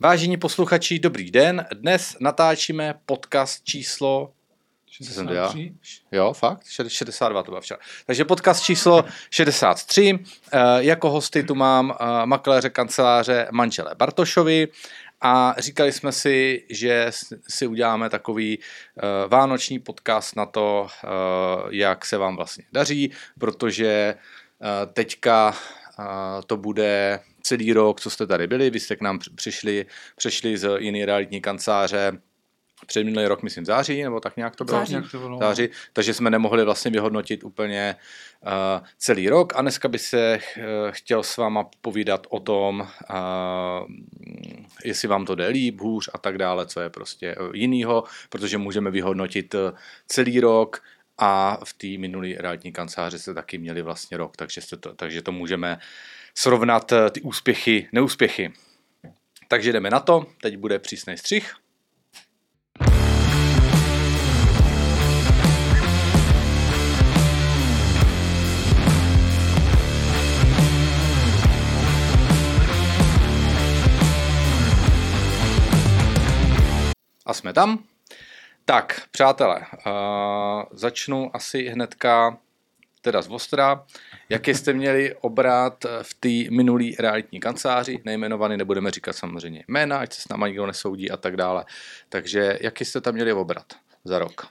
Vážení posluchači, dobrý den. Dnes natáčíme podcast číslo... Co jsem to dělal? 63. Jo, fakt? Šed- 62 to bylo včera. Takže podcast číslo 63. Eh, Jako hosty tu mám eh, makléře kanceláře manžele Bartošovi a říkali jsme si, že si uděláme takový eh, vánoční podcast na to, jak se vám vlastně daří, protože teďka to bude celý rok, co jste tady byli, vy jste k nám při- přišli, přišli z jiné realitní kanceláře před minulý rok, myslím, v září, nebo tak nějak to bylo? Září. To bylo? září, takže jsme nemohli vlastně vyhodnotit úplně uh, celý rok a dneska by se uh, chtěl s váma povídat o tom, uh, jestli vám to jde líp, hůř a tak dále, co je prostě uh, jinýho, protože můžeme vyhodnotit uh, celý rok a v té minulé realitní kanceláři jste taky měli vlastně rok, takže, to, takže to můžeme srovnat uh, ty úspěchy, neúspěchy. Takže jdeme na to, teď bude přísný střih. A jsme tam. Tak, přátelé, uh, začnu asi hnedka teda z Ostra. Jaký jste měli obrat v té minulé realitní kanceláři, nejmenovaný, nebudeme říkat samozřejmě jména, ať se s náma nikdo nesoudí a tak dále. Takže jaký jste tam měli obrat za rok?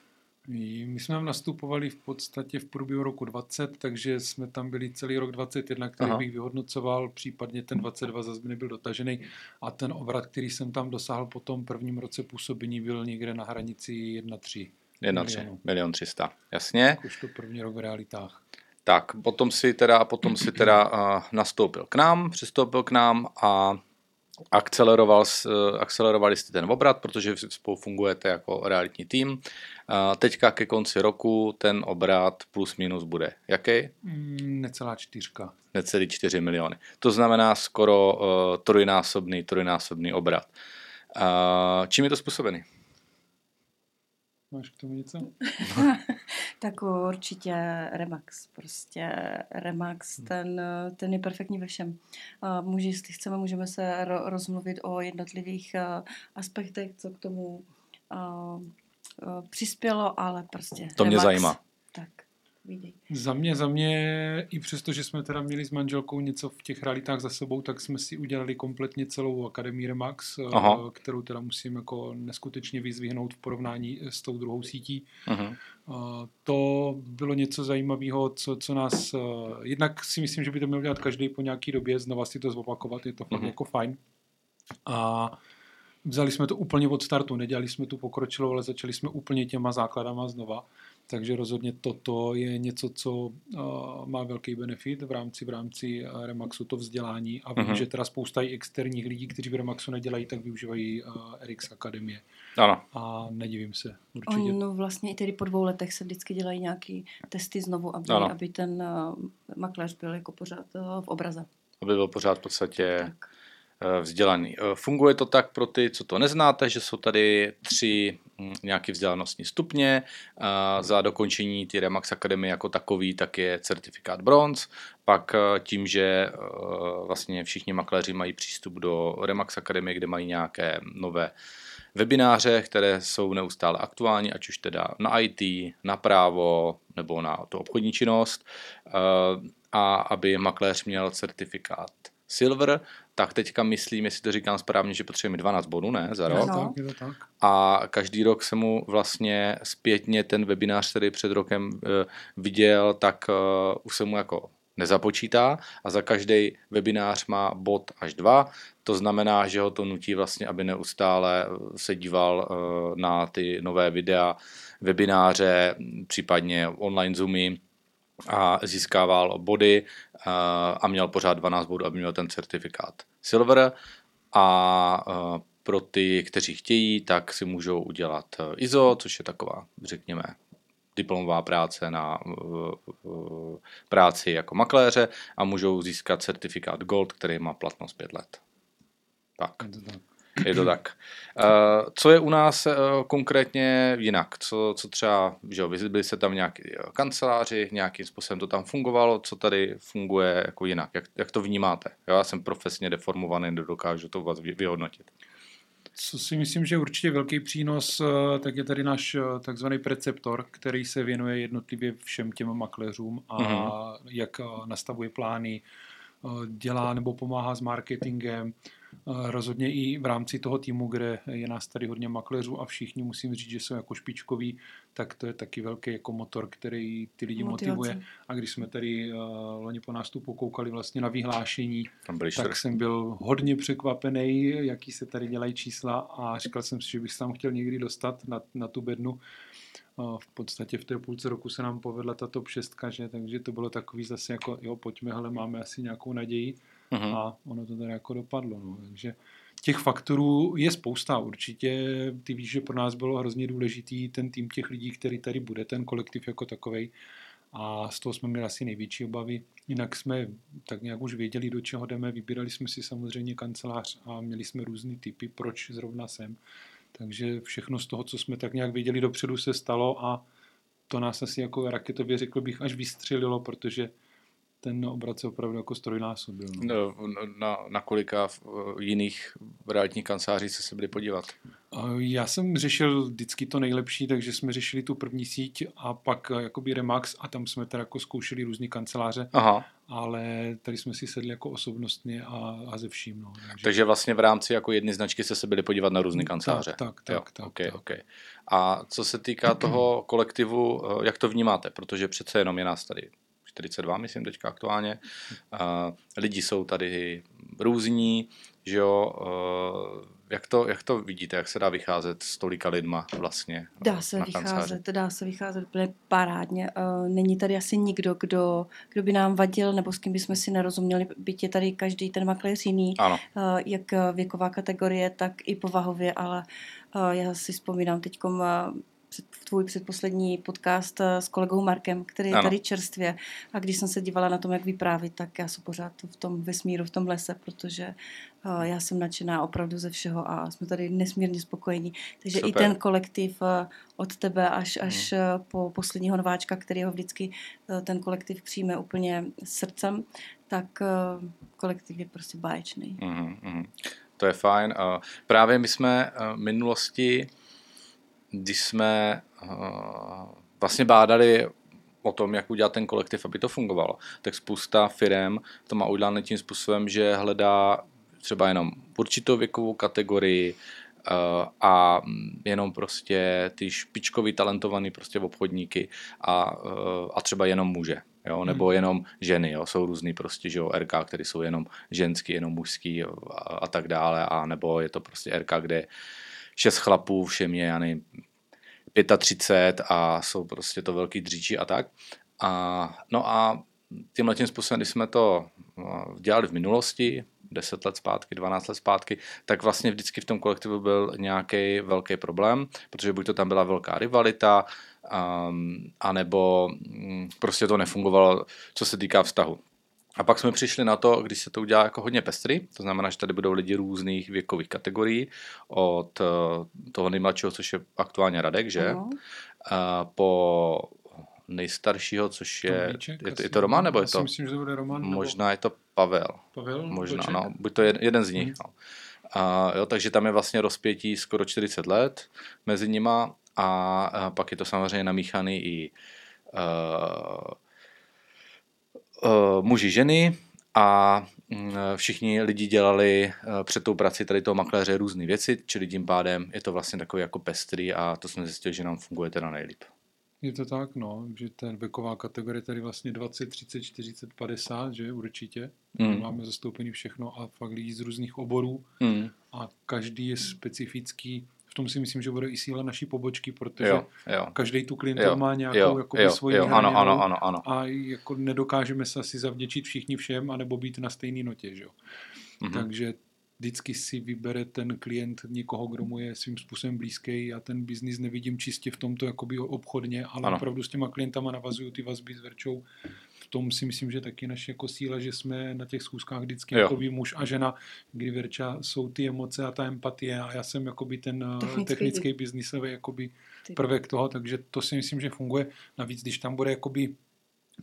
My jsme tam nastupovali v podstatě v průběhu roku 20, takže jsme tam byli celý rok 21, který. Aha. bych vyhodnocoval, případně ten 22 zase by nebyl dotažený a ten obrat, který jsem tam dosáhl po tom prvním roce působení, byl někde na hranici 1,3. 1, 3, Milionů. milion 300. Jasně. Jakož to první rok v realitách. Tak, potom si teda, potom si teda uh, nastoupil k nám, přistoupil k nám a akceleroval, eh, akcelerovali jste ten obrat, protože spolu fungujete jako realitní tým. Uh, teďka ke konci roku ten obrat plus minus bude jaký? Mm, necelá čtyřka. Necelý 4 miliony. To znamená skoro uh, trojnásobný, trojnásobný obrat. Uh, čím je to způsobený? Máš k tomu něco? Tak určitě Remax. Prostě Remax, ten, ten je perfektní ve všem. A Může, jestli chceme, můžeme se ro- rozmluvit o jednotlivých a, aspektech, co k tomu a, a, přispělo, ale prostě To mě Remax, zajímá. Tak, vidí. Za mě, za mě, i přesto, že jsme teda měli s manželkou něco v těch realitách za sebou, tak jsme si udělali kompletně celou Akademii Remax, eh, Aha. kterou teda musím jako neskutečně vyzvihnout v porovnání s tou druhou sítí. Uh-huh. Eh, To bylo něco zajímavého, co, co nás... eh, Jednak si myslím, že by to měl dělat každý po nějaký době, znova si to zopakovat, je to fakt Mhm. jako fajn. A vzali jsme to úplně od startu, nedělali jsme tu pokročilou, ale začali jsme úplně těma základama znova. Takže rozhodně toto je něco, co uh, má velký benefit v rámci v rámci uh, Remaxu, to vzdělání. A vím, Mhm. že teda spousta i externích lidí, kteří v Remaxu nedělají, tak využívají uh, RX Akademie. Ano. A nedivím se, určitě. No vlastně i tedy po dvou letech se vždycky dělají nějaký testy znovu, aby, Ano. aby ten uh, makléř byl jako pořád uh, v obraze. Aby byl pořád v podstatě Tak. Eh, vzdělaný. Eh, Funguje to tak pro ty, co to neznáte, že jsou tady tři hm, nějaké vzdělanostní stupně. Za dokončení ty Remax Academy jako takový, tak je certifikát bronz. Pak eh, tím, že vlastně všichni makléři mají přístup do Remax Academy, kde mají nějaké nové webináře, které jsou neustále aktuální, ať už teda na IT, na právo nebo na tu obchodní činnost. A aby makléř měl certifikát Silver, tak teďka myslím, jestli to říkám správně, že potřebujeme 12 bodů, ne, za rok. No. tak, je to tak. A každý rok se mu vlastně zpětně ten webinář, který před rokem eh, viděl, tak eh, už se mu jako nezapočítá a za každý webinář má bod až dva. To znamená, že ho to nutí vlastně, aby neustále eh, se díval na ty nové videa, webináře, případně online zoomy a získával body eh, a měl pořád 12 bodů, aby měl ten certifikát Silver. A eh, pro ty, kteří chtějí, tak si můžou udělat eh, ISO, což je taková, řekněme, diplomová práce na práci jako makléře a můžou získat certifikát Gold, který má platnost 5 let. Tak, Je to tak. Uh, co je u nás uh, konkrétně jinak? Co, co třeba, že jo, byli jste tam nějaký uh, kanceláři, nějakým způsobem to tam fungovalo, co tady funguje jako jinak? Jak, jak to vnímáte? Jo, já jsem profesně deformovaný, nedokážu to vás vy- vyhodnotit. Co si myslím, že určitě velký přínos, eh, tak je tady náš eh, takzvaný preceptor, který se věnuje jednotlivě všem těm makléřům a mm-hmm. jak eh, nastavuje plány, dělá nebo pomáhá s marketingem, Rozhodně i v rámci toho týmu, kde je nás tady hodně makléřů a všichni musím říct, že jsou jako špičkoví, tak to je taky velký jako motor, který ty lidi Motivace. motivuje. A když jsme tady uh, loni po nástupu koukali vlastně na vyhlášení, tak jsem byl hodně překvapený, jaký se tady dělají čísla a říkal jsem si, že bych se tam chtěl někdy dostat na, na tu bednu. Uh, v podstatě v té půlce roku se nám povedla ta top 6, že? takže to bylo takový zase jako, jo, pojďme, ale máme asi nějakou naději uh-huh. a ono to teda jako dopadlo. No. Takže těch faktorů je spousta určitě. Ty víš, že pro nás bylo hrozně důležitý ten tým těch lidí, který tady bude, ten kolektiv jako takový. A z toho jsme měli asi největší obavy. Jinak jsme tak nějak už věděli, do čeho jdeme. Vybírali jsme si samozřejmě kancelář a měli jsme různé typy, proč zrovna sem. Takže všechno z toho, co jsme tak nějak věděli dopředu, se stalo a to nás asi jako raketově, řekl bych, až vystřelilo, protože ten obrat se opravdu jako strojnásobil. No. No, na, na kolika jiných realitních kanceláří se se byli podívat? Já jsem řešil vždycky to nejlepší, takže jsme řešili tu první síť a pak eh, jakoby Remax a tam jsme teda jako zkoušeli různé kanceláře, Aha. ale tady jsme si sedli jako osobnostně a, a ze vším. No. Takže... takže vlastně v rámci jako jedné značky se se byli podívat na různé kanceláře. Tak, tak, tak, tak, okay, tak. Okay. A co se týká toho kolektivu, eh, jak to vnímáte? Protože přece jenom je nás tady 42, myslím teďka aktuálně. Uh, lidi jsou tady různí, že jo, uh, jak to, jak to vidíte, jak se dá vycházet s tolika lidma vlastně? Dá se vycházet, kanceláři? dá se vycházet úplně parádně. Není tady asi nikdo, kdo, kdo by nám vadil nebo s kým bychom si nerozuměli, byť je tady každý ten makléř jiný, ano. Jak věková kategorie, tak i povahově, ale já si vzpomínám teď před, tvůj předposlední podcast eh, s kolegou Markem, který je ano. tady čerstvě. A když jsem se dívala na tom, jak vypráví, tak já jsem pořád v tom vesmíru, v tom lese, protože uh, já jsem nadšená opravdu ze všeho a jsme tady nesmírně spokojení. Takže Super. i ten kolektiv uh, od tebe až, až hmm. po posledního nováčka, který ho vždycky uh, ten kolektiv přijme úplně srdcem, tak uh, kolektiv je prostě báječný. Mm, mm. To je fajn. Uh, právě my jsme uh, minulosti když jsme uh, vlastně bádali o tom, jak udělat ten kolektiv, aby to fungovalo, tak spousta firm to má udělané tím způsobem, že hledá třeba jenom určitou věkovou kategorii uh, a jenom prostě ty špičkový talentovaný prostě obchodníky a, uh, a třeba jenom muže. Jo, nebo hmm. jenom ženy, jo, jsou různý prostě, že jo, RK, které jsou jenom ženský, jenom mužský jo, a, a tak dále, a nebo je to prostě RK, kde šest chlapů, všem je, já nevím, 35 a jsou prostě to velký dříči a tak. A, no a tímhle tím způsobem, když jsme to no, dělali v minulosti, 10 let zpátky, 12 let zpátky, tak vlastně vždycky v tom kolektivu byl nějaký velký problém, protože buď to tam byla velká rivalita, um, anebo um, prostě to nefungovalo, co se týká vztahu. A pak jsme přišli na to, když se to udělá jako hodně pestry, to znamená, že tady budou lidi různých věkových kategorií, od eh, toho nejmladšího, což je aktuálně Radek, že? A po nejstaršího, což je, Tomíček, je, to, je to Roman, nebo je to? myslím, že to bude Roman. Možná nebo... je to Pavel. Pavel? Možná, Boček? no, buď to je jeden z nich. Uh-huh. No. A, jo, takže tam je vlastně rozpětí skoro 40 let mezi nima a, a pak je to samozřejmě namíchaný i uh, muži, ženy a uh, všichni lidi dělali uh, před tou prací tady toho makléře různé věci, čili tím pádem je to vlastně takový jako pestrý a to jsme zjistili, že nám funguje teda nejlíp. Je to tak, no, že ten věková kategorie tady vlastně 20, 30, 40, 50, že určitě. Mm. Máme zastoupený všechno a fakt lidi z různých oborů mm. a každý je specifický v tom si myslím, že bude i síla naší pobočky, protože jo, jo. každý tu klient má nějakou jo, jakoby, jo, svoji jo, ano, ano, ano, ano. a jako nedokážeme se asi zavděčit všichni všem, anebo být na stejné notě. Že? Mm-hmm. Takže vždycky si vybere ten klient někoho, kdo mu je svým způsobem blízký. Já ten biznis nevidím čistě v tomto jakoby obchodně, ale ano. opravdu s těma klientama navazuju ty vazby s Verčou tom si myslím, že taky naše jako síla, že jsme na těch schůzkách vždycky jako muž a žena, kdy Verča jsou ty emoce a ta empatie a já jsem jakoby ten eh, technický, technický biznisový jakoby prvek toho, takže to si myslím, že funguje. Navíc, když tam bude jakoby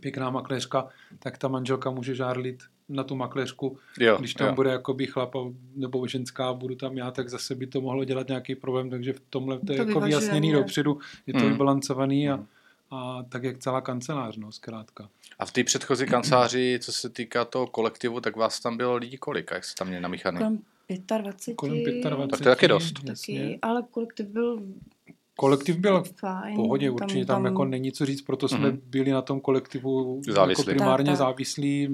pěkná makléřka, tak ta manželka může žárlit na tu makléřku, Jo, když tam jo. bude jakoby chlap a- nebo ženská, budu tam já, tak zase by to mohlo dělat nějaký problém, takže v tomhle to je To jako vyjasněný dopředu, je to Mm. vybalancovaný a, a tak jak celá kancelář, no, zkrátka. A v té předchozí kanceláři, co se týká toho kolektivu, tak vás tam bylo lidí kolik? A Jak se tam měli namíchaný? Kolem 25. Kolem 25. Tak to je taky dost. Taky, ale kolektiv byl Kolektiv byl v fajn. pohodě, určitě tam, jako není co říct, proto jsme Mhm. byli na tom kolektivu Závislí. jako primárně Tak, tak. závislí.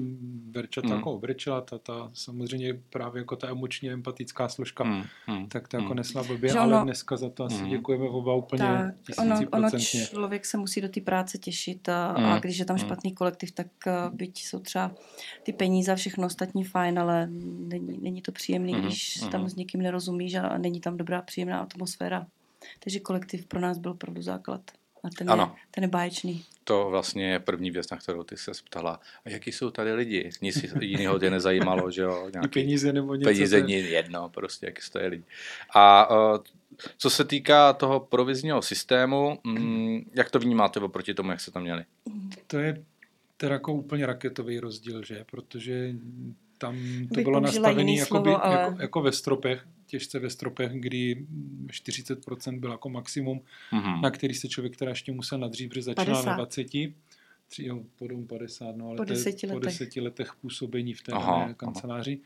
Verča Mhm. jako obrečela, ta, ta samozřejmě právě jako ta emočně empatická složka, Hmm, hmm, tak to jako hmm. nesla blbě, Že ale ono- dneska za to asi Mhm. děkujeme oba úplně tak, ono, ono člověk se musí do té práce těšit a, Mm, a když je tam mm. špatný kolektiv, tak uh, byť jsou třeba ty peníze a všechno ostatní fajn, ale není, není to příjemný, Mhm, když mhm. tam s někým nerozumíš a není tam dobrá příjemná atmosféra. Takže kolektiv pro nás byl opravdu základ. A ten, je, Ano. ten je báječný. To vlastně je první věc, na kterou ty se ptala. A jaký jsou tady lidi? Nic jiného tě nezajímalo, že jo? I Nějaký peníze nebo něco. peníze to je- nic jedno, prostě, jaký jsou tady lidi. A uh, co se týká toho provizního systému, mm, jak to vnímáte oproti tomu, jak se tam měli? To je teda jako úplně raketový rozdíl, že? Protože tam to Bych bylo nastavené slovo, ale- jako, jako ve stropech, těžce ve stropech, kdy 40% byl jako maximum, Mhm. na který se člověk teda ještě musel nadřít, protože začínal 50. na 20, tři, jo, po domu 50, no, ale Po deseti po letech. deseti letech působení v té Aha, kanceláři.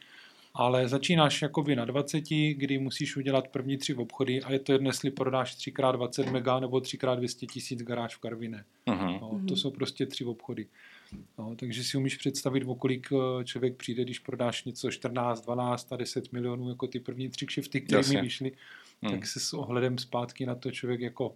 Ale začínáš jakoby na 20, kdy musíš udělat první tři obchody a je to jedno, jestli prodáš 3x20 mega nebo 3x200 tisíc garáž v Karviné. Mhm. No, to Mhm. jsou prostě tři obchody. No, takže si umíš představit, o kolik eh, člověk přijde, když prodáš něco 14, 12 a 10 milionů, jako ty první tři kšefty, které mi vyšly, Mhm. tak se s ohledem zpátky na to člověk jako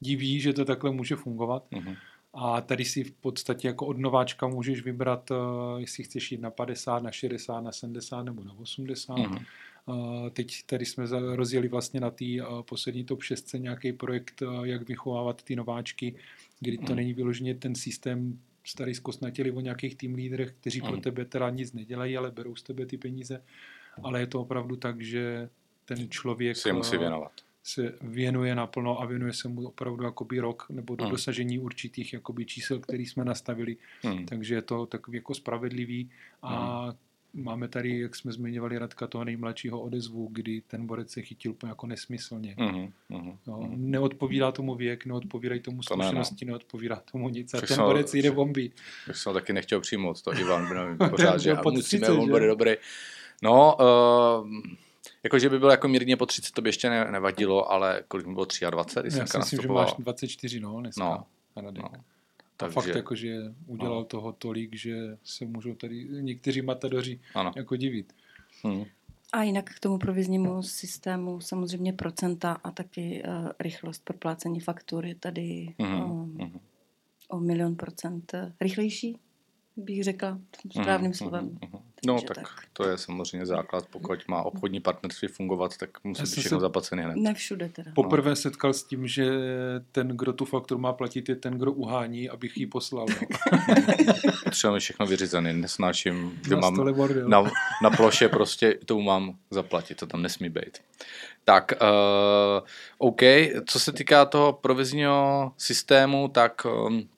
diví, že to takhle může fungovat. Mhm. A tady si v podstatě jako od nováčka můžeš vybrat, eh, jestli chceš jít na 50, na 60, na 70 nebo na 80. Mhm. Uh, Teď tady jsme rozjeli vlastně na té poslední top 6 nějaký projekt, jak vychovávat ty nováčky, kdy to Mhm. není vyloženě ten systém starý zkostnatěli o nějakých tým lídrech, kteří pro Mhm. tebe teda nic nedělají, ale berou z tebe ty peníze. Ale je to opravdu tak, že ten člověk Si je musí uh, věnovat. se věnuje naplno a věnuje se mu opravdu jakoby rok nebo do Mhm. dosažení určitých jakoby čísel, který jsme nastavili. Mhm. Takže je to takový jako spravedlivý a máme tady, jak jsme zmiňovali Radka, toho nejmladšího odezvu, kdy ten borec se chytil úplně jako nesmyslně. Mhm. Mhm. No, Mhm. neodpovídá tomu věk, neodpovídají tomu To ne, no. zkušenosti, neodpovídá tomu nic. A ten borec jde bombí. Tak jsem taky nechtěl přijmout, to Ivan, nevím, pořád, že pod musíme, 30, on bude dobrý. No, uh, jakože by byl jako mírně po 30, to by ještě ne, nevadilo, ale kolik mi bylo 23, když Já jsem si myslím, že máš 24, no, dneska. No, Radek. A Takže, fakt jako, že udělal no. toho tolik, že se můžou tady někteří matadoři ano. jako divit. Hm. A jinak k tomu proviznímu systému samozřejmě procenta a taky uh, rychlost proplácení faktur je tady Mhm. um, Mhm. o milion procent rychlejší, bych řekla správným Mhm, slovem. mhm, mhm. No, tak, tak. to je samozřejmě základ. Pokud má obchodní partnerství fungovat, tak musí být všechno zaplacený hned. Ne všude teda. Poprvé setkal s tím, že ten, kdo tu fakturu má platit, je ten, kdo uhání, abych ji poslal. No. Potřebujeme všechno vyřízený, nesnáším, že Na mám bordel. na, na ploše prostě to mám zaplatit, to tam nesmí být. Tak, uh, OK, co se týká toho provizního systému, tak um,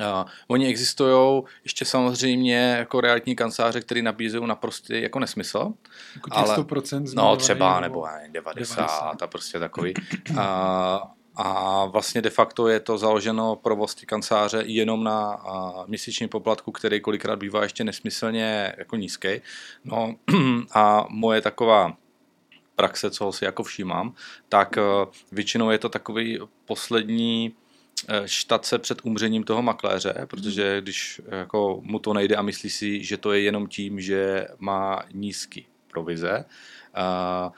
Uh, oni existují ještě samozřejmě jako realitní kanceláře, které nabízejí naprostý jako nesmysl. Jako ale- 100% No třeba, nebo nevím, 90, 90. a prostě takový. A, a vlastně de facto je to založeno provoz té kanceláře jenom na a, měsíční poplatku, který kolikrát bývá ještě nesmyslně jako nízký. No a moje taková praxe, co si jako všímám, tak eh, většinou je to takový poslední eh, štace před umřením toho makléře, protože když eh, jako mu to nejde a myslí si, že to je jenom tím, že má nízký provize a,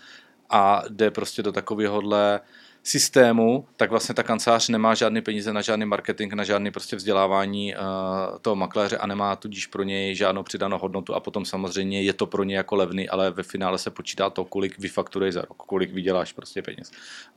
a jde prostě do takovéhohle systému, tak vlastně ta kancelář nemá žádný peníze na žádný marketing, na žádný prostě vzdělávání uh, toho makléře a nemá tudíž pro něj žádnou přidanou hodnotu a potom samozřejmě je to pro ně jako levný, ale ve finále se počítá to, kolik vyfakturuješ za rok, kolik vyděláš prostě peněz.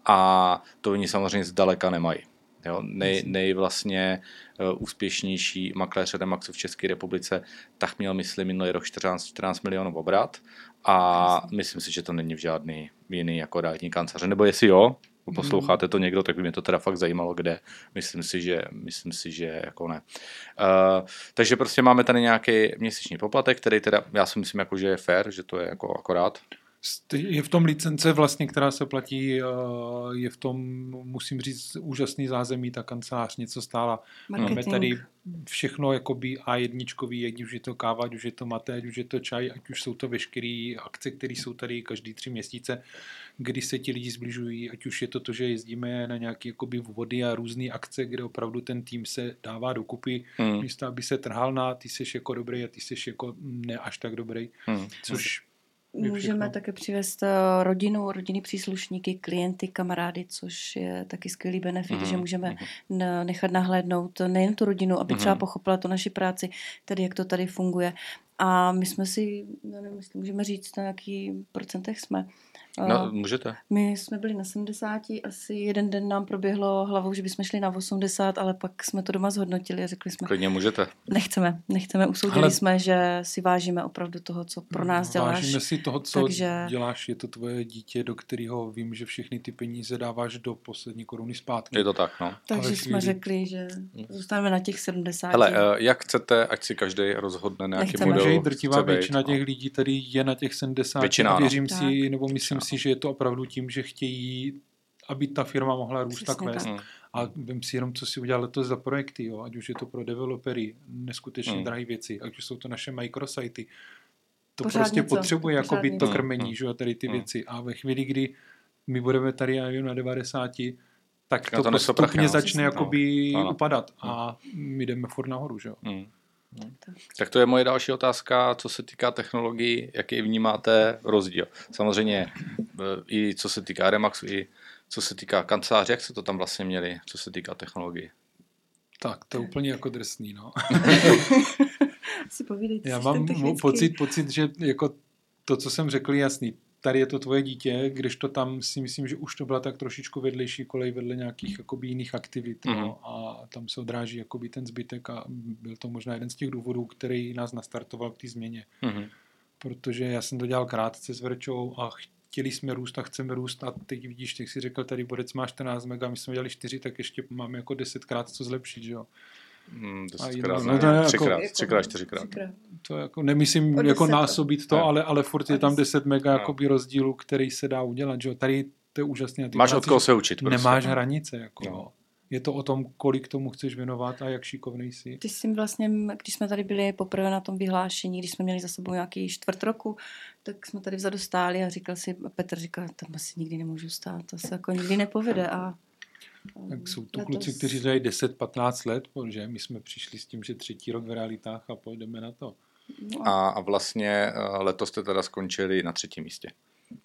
A to oni samozřejmě zdaleka nemají. Jo, nej, nej vlastně uh, úspěšnější makléř Remaxu v České republice, tak měl, myslím, minulý rok 14, 14 milionů obrat a myslím si, že to není v žádný jiný jako realitní kanceláře. Nebo jestli jo, posloucháte to někdo, tak by mě to teda fakt zajímalo, kde. Myslím si, že, myslím si, že jako ne. Uh, takže prostě máme tady nějaký měsíční poplatek, který teda, já si myslím, jako, že je fair, že to je jako akorát. Je v tom licence vlastně, která se platí, je v tom, musím říct, úžasný zázemí, ta kancelář něco stála. Marketing. Máme tady všechno jakoby A1, ať už je to káva, ať už je to mate, ať už je to čaj, ať už jsou to veškeré akce, které jsou tady každý tři měsíce, kdy se ti lidi zbližují, ať už je to to, že jezdíme na nějaké jakoby vody a různé akce, kde opravdu ten tým se dává dokupy, Hmm. místo aby se trhal na ty seš jako dobrý a ty seš jako ne až tak dobrý, Hmm. což Můžeme všechno. také přivést eh, rodinu, rodinný příslušníky, klienty, kamarády, což je taky skvělý benefit, Mhm, že můžeme mhm. nechat nahlédnout nejen tu rodinu, aby třeba Mhm. pochopila tu naši práci, tedy jak to tady funguje. A my jsme si, já nevím, jestli můžeme říct, na jaký procentech jsme. No, můžete. My jsme byli na 70, asi jeden den nám proběhlo hlavou, že bychom šli na 80, ale pak jsme to doma zhodnotili a řekli jsme, Klidně můžete. nechceme, nechceme, usoudili Ale- jsme, že si vážíme opravdu toho, co pro nás děláš. Vážíme si toho, co takže- děláš, je to tvoje dítě, do kterého vím, že všechny ty peníze dáváš do poslední koruny zpátky. Je to tak, no. Takže Ale jsme chvíli- řekli, že zůstaneme na těch 70. Hele, eh, jak chcete, ať si každý rozhodne na jaký Nechceme. model Takže i drtivá chce být, většina no. těch lidí tady je na těch 70 Většina, a ano. věřím Tak. si, nebo myslím Většina. Si, že je to opravdu tím, že chtějí, aby ta firma mohla růst Přesně tak vést. tak. Hmm. A vím si jenom, co si udělal letos za projekty, jo? ať už je to pro developery, neskutečně Hmm. drahé věci, ať už jsou to naše microsity. To Pořád prostě něco, potřebuje pořád jakoby to krmení, Hmm. že jo, tady ty Hmm. věci. A ve chvíli, kdy my budeme tady, na 90, tak Já to, to postupně prachy, no. začne jakoby Ano. upadat a my jdeme furt nahoru, že jo. Hmm. Tak. Tak to je moje další otázka, co se týká technologií, jaký vnímáte rozdíl. Samozřejmě eh, i co se týká Remaxu, i co se týká kanceláře, jak se to tam vlastně měli, co se týká technologií. Tak, to je úplně jako drsný, no. Si povídejte, Já mám pocit, pocit, že jako to, co jsem řekl, je jasný. Tady je to tvoje dítě, když to tam si myslím, že už to byla tak trošičku vedlejší kolej vedle nějakých jakoby jiných aktivit. Mhm. No, a tam se odráží jakoby ten zbytek a byl to možná jeden z těch důvodů, který nás nastartoval k té změně. Mhm. Protože já jsem to dělal krátce s Verčou a chtěli jsme růst a chceme růst a teď vidíš, jak si řekl, tady Borec má 14 mega, my jsme dělali 4, tak ještě máme jako 10 krát co zlepšit, že jo. Hmm, A desetkrát, ne, no to je jako- třikrát, Jako- třikrát, čtyřikrát. třikrát. To jako nemyslím O jako 10, násobit to, ne. ale, ale furt je tam 10. 10 mega No. jakoby rozdílu, který se dá udělat. Že? jo. Tady to je úžasné. Máš od práci, koho že se učit. Prostě. Nemáš hranice. Jako, No. Je to o tom, kolik tomu chceš věnovat a jak šikovnej jsi. Ty jsi vlastně, když jsme tady byli poprvé na tom vyhlášení, když jsme měli za sebou nějaký čtvrt roku, tak jsme tady vzadu stáli a říkal si, a Petr říkal, tam asi nikdy nemůžu stát, to se jako nikdy nepovede. A, Tak jsou tu letos- kluci, kteří dělají 10-15 let, protože my jsme přišli s tím, že třetí rok v realitách a pojedeme na to. No, A, a vlastně eh, letos jste teda skončili na třetím místě.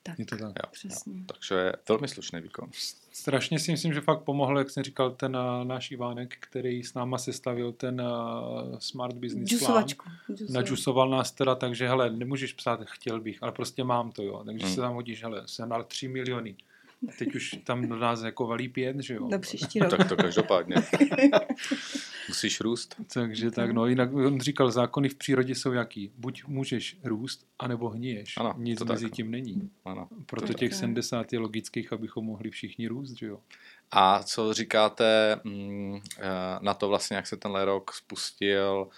tak, Je to tak. Jo, přesně. jo. Takže je velmi slušný výkon. Strašně si myslím, že fakt pomohl, jak jsem říkal, ten uh, náš Ivánek, který s náma sestavil ten uh, Smart Business Plan. Džusovačku. džusovačku. Nadžusoval nás teda, takže hele, nemůžeš psát, chtěl bych, ale prostě mám to, jo. Takže Hmm. se tam hodíš, hele, jsem dal 3 miliony. A teď už tam do nás jako valí pět, že jo. Na příští rok. Tak to každopádně. Musíš růst. Takže tak, no jinak on říkal, zákony v přírodě jsou jaký? Buď můžeš růst, anebo hníješ. Ano, Nic to mezi tak. tím není. Ano. Proto To těch tak. 70 je logických, abychom mohli všichni růst, že jo. A co říkáte mm, eh, na to vlastně, jak se tenhle rok spustil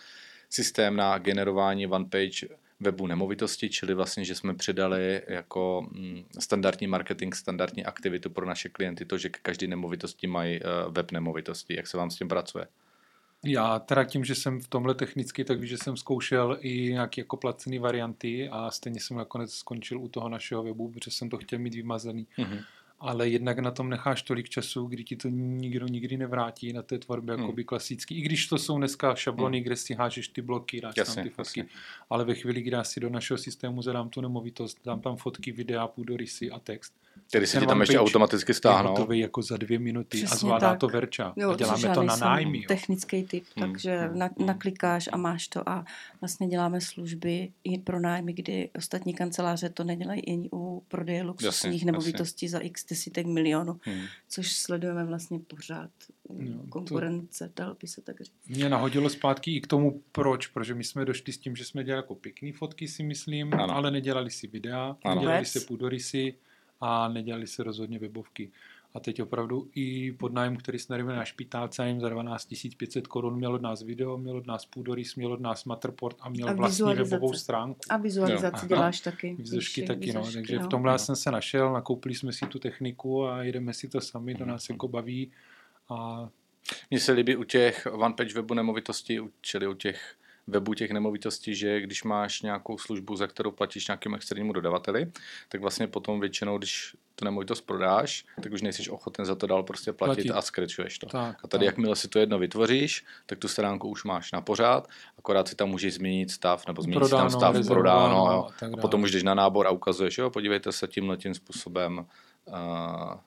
systém na generování one page webu nemovitosti, čili vlastně, že jsme přidali jako mm, standardní marketing, standardní aktivitu pro naše klienty, to, že k každé nemovitosti mají eh, web nemovitosti. Jak se vám s tím pracuje? Já teda tím, že jsem v tomhle technicky, tak že jsem zkoušel i nějaké jako placené varianty a stejně jsem nakonec skončil u toho našeho webu, protože jsem to chtěl mít vymazaný. Mhm. Ale jednak na tom necháš tolik času, kdy ti to nikdo nikdy nevrátí na té tvorbě Hmm. jakoby klasický. I když to jsou dneska šablony, kde si hážeš ty bloky, dáš Jasně, tam ty fotky. jasně. Ale ve chvíli, kdy já si do našeho systému zadám tu nemovitost, dám tam fotky, videa, půdorysy a text. Tedy se ti tam ještě page automaticky Je stáhnou. hotový jako za dvě minuty a Přesně zvládá tak. to Verča. Jo, a děláme to na nájmy. Jo. Technický typ, Hmm, takže hmm, na, hmm. naklikáš a máš to a vlastně děláme služby i pro nájmy, kdy ostatní kanceláře to nedělají ani u prodeje luxusních nemovitostí za x desítek milionů, Hmm. což sledujeme vlastně pořád. Jo, to- Konkurence, dal by se tak říct. Mě nahodilo zpátky i k tomu, proč, protože my jsme došli s tím, že jsme dělali jako pěkný fotky, si myslím, Ano. ale nedělali si videa, Ano. nedělali Vůbec. se půdorysy a nedělali se rozhodně webovky. A teď opravdu i podnájem, který jsme dali na špitálce, jim za 12 500 korun, měl od nás video, měl od nás půdorys, měl od nás Matterport a měl A vlastní webovou stránku. A vizualizaci Jo. děláš taky. Víš, taky, no. výzdošky, Takže v no. tomhle já jsem se našel, nakoupili jsme si tu techniku a jedeme si to sami, to nás jako baví. A Mně se líbí u těch one page webu nemovitostí, u- čili u těch webů těch nemovitostí, že když máš nějakou službu, za kterou platíš nějakému externímu dodavateli, tak vlastně potom většinou, když tu nemovitost prodáš, tak už nejsi ochoten za to dál prostě platit, Platit. a skrečuješ to. tak, A tady, tak. jakmile si to jedno vytvoříš, tak tu stránku už máš na pořád, akorát si tam můžeš změnit stav, nebo změnit si tam Prodáno, stav, prodáno, a A potom už jdeš na nábor a ukazuješ, jo, podívejte se tímhle tím způsobem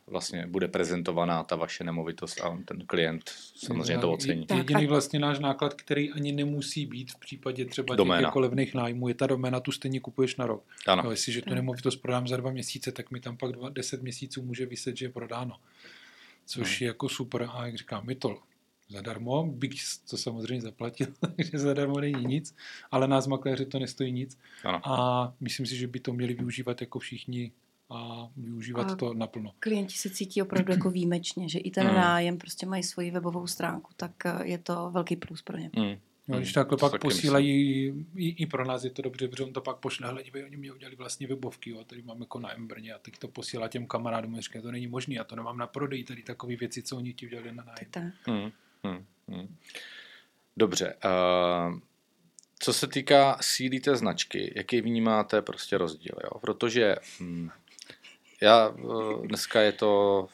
vlastně bude prezentovaná ta vaše nemovitost a ten klient samozřejmě to ocení. Tak Jediný vlastně náš náklad, který ani nemusí být v případě třeba Doména. těch jako levných nájmů, je ta doména, tu stejně kupuješ na rok. Ano. No, jestliže tu nemovitost prodám za dva měsíce, tak mi tam pak dva, deset měsíců může vyset, že je prodáno. Což Hmm. je jako super. A jak říkám, je to zadarmo, bych to samozřejmě zaplatil, takže zadarmo není nic, ale nás makléři to nestojí nic. Ano. A myslím si, že by to měli využívat jako všichni a využívat A- to naplno. Klienti se cítí opravdu jako výjimečně, že i ten Hmm. nájem prostě mají svoji webovou stránku, tak eh, je to velký plus pro ně. Mm. No, když Mm, takhle to pak posílají, i, i pro nás je to dobře, protože on to pak pošle, hele, dívej, oni mě udělali vlastně webovky, jo, tady mám jako na Embrně a teď to posílá těm kamarádům a říká, to není možné, já to nemám na prodej, tady takové věci, co oni ti udělali na nájem. Tak. Hmm, hmm, hmm. Dobře. Uh, co se týká síly té značky, jaký vnímáte prostě rozdíl? Jo? Protože hm, já uh, dneska je to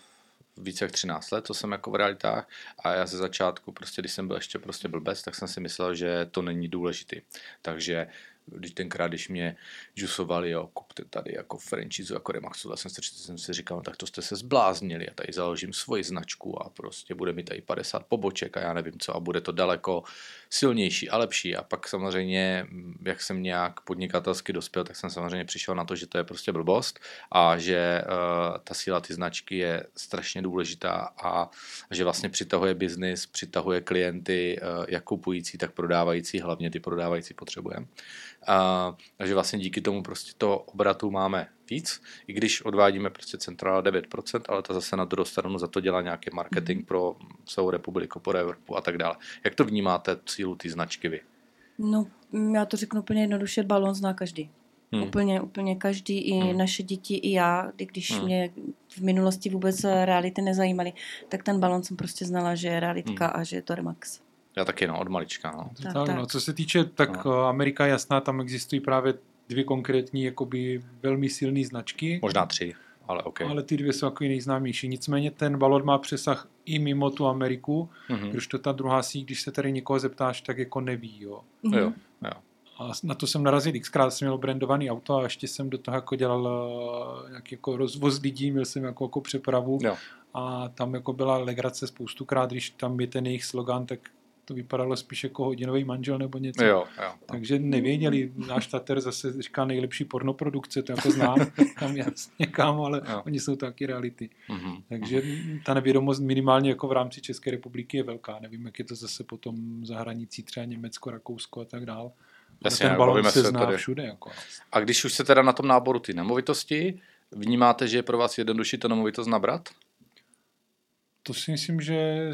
více jak 13 let, co jsem jako v realitách a já ze začátku, prostě když jsem byl ještě prostě blbec, tak jsem si myslel, že to není důležitý. Takže když tenkrát, když mě džusovali, jo, kupte tady jako franchise, jako Remaxu, jsem, se, jsem si říkal, no, tak to jste se zbláznili, já tady založím svoji značku a prostě bude mi tady 50 poboček a já nevím co a bude to daleko silnější a lepší a pak samozřejmě, mm, jak jsem nějak podnikatelsky dospěl, tak jsem samozřejmě přišel na to, že to je prostě blbost a že uh, ta síla ty značky je strašně důležitá a že vlastně přitahuje biznis, přitahuje klienty, uh, jak kupující, tak prodávající, hlavně ty prodávající potřebujeme. A, a že vlastně díky tomu prostě to obratu máme víc, i když odvádíme prostě centrála 9%, ale to zase na druhou stranu za to dělá nějaký marketing pro celou republiku, pro Evropu a tak dále. Jak to vnímáte sílu té značky vy? No, já to řeknu úplně jednoduše, balon zná každý. Hmm. Úplně, úplně každý, i Hmm. naše děti, i já, kdy- když Hmm. mě v minulosti vůbec reality nezajímaly, tak ten balon jsem prostě znala, že je realitka a že je to Remax. Já taky, no, od malička, no. Tak, Tak. No, co se týče, tak No. no. Amerika je jasná, tam existují právě dvě konkrétní, jakoby velmi silné značky. Možná tři, ale OK. Ale ty dvě jsou jako nejznámější. Nicméně ten balon má přesah i mimo tu Ameriku, Mhm. když to ta druhá síť, když se tady někoho zeptáš, tak jako neví. Jo. Mhm. Jo, jo. A na to jsem narazil xkrát, jsem měl brandovaný auto a ještě jsem do toho jako dělal eh, nějaký jako rozvoz lidí, měl jsem jako, jako přepravu Jo. a tam jako byla legrace spoustukrát, když tam je ten jejich slogan, tak to vypadalo spíš jako hodinový manžel nebo něco. Jo, jo. Takže nevěděli, náš Tater zase říká nejlepší pornoprodukce, to jako znám, tam jasně kam, ale Jo. oni jsou taky reality. Mhm. Takže ta nevědomost minimálně jako v rámci České republiky je velká. Nevím, jak je to zase potom za hranicí třeba Německo, Rakousko a tak dál. Ale Jasně, ten balon se se zná tady. všude. Jako. A když už se teda na tom náboru ty nemovitosti, vnímáte, že je pro vás jednodušší tu nemovitost nabrat? To si myslím, že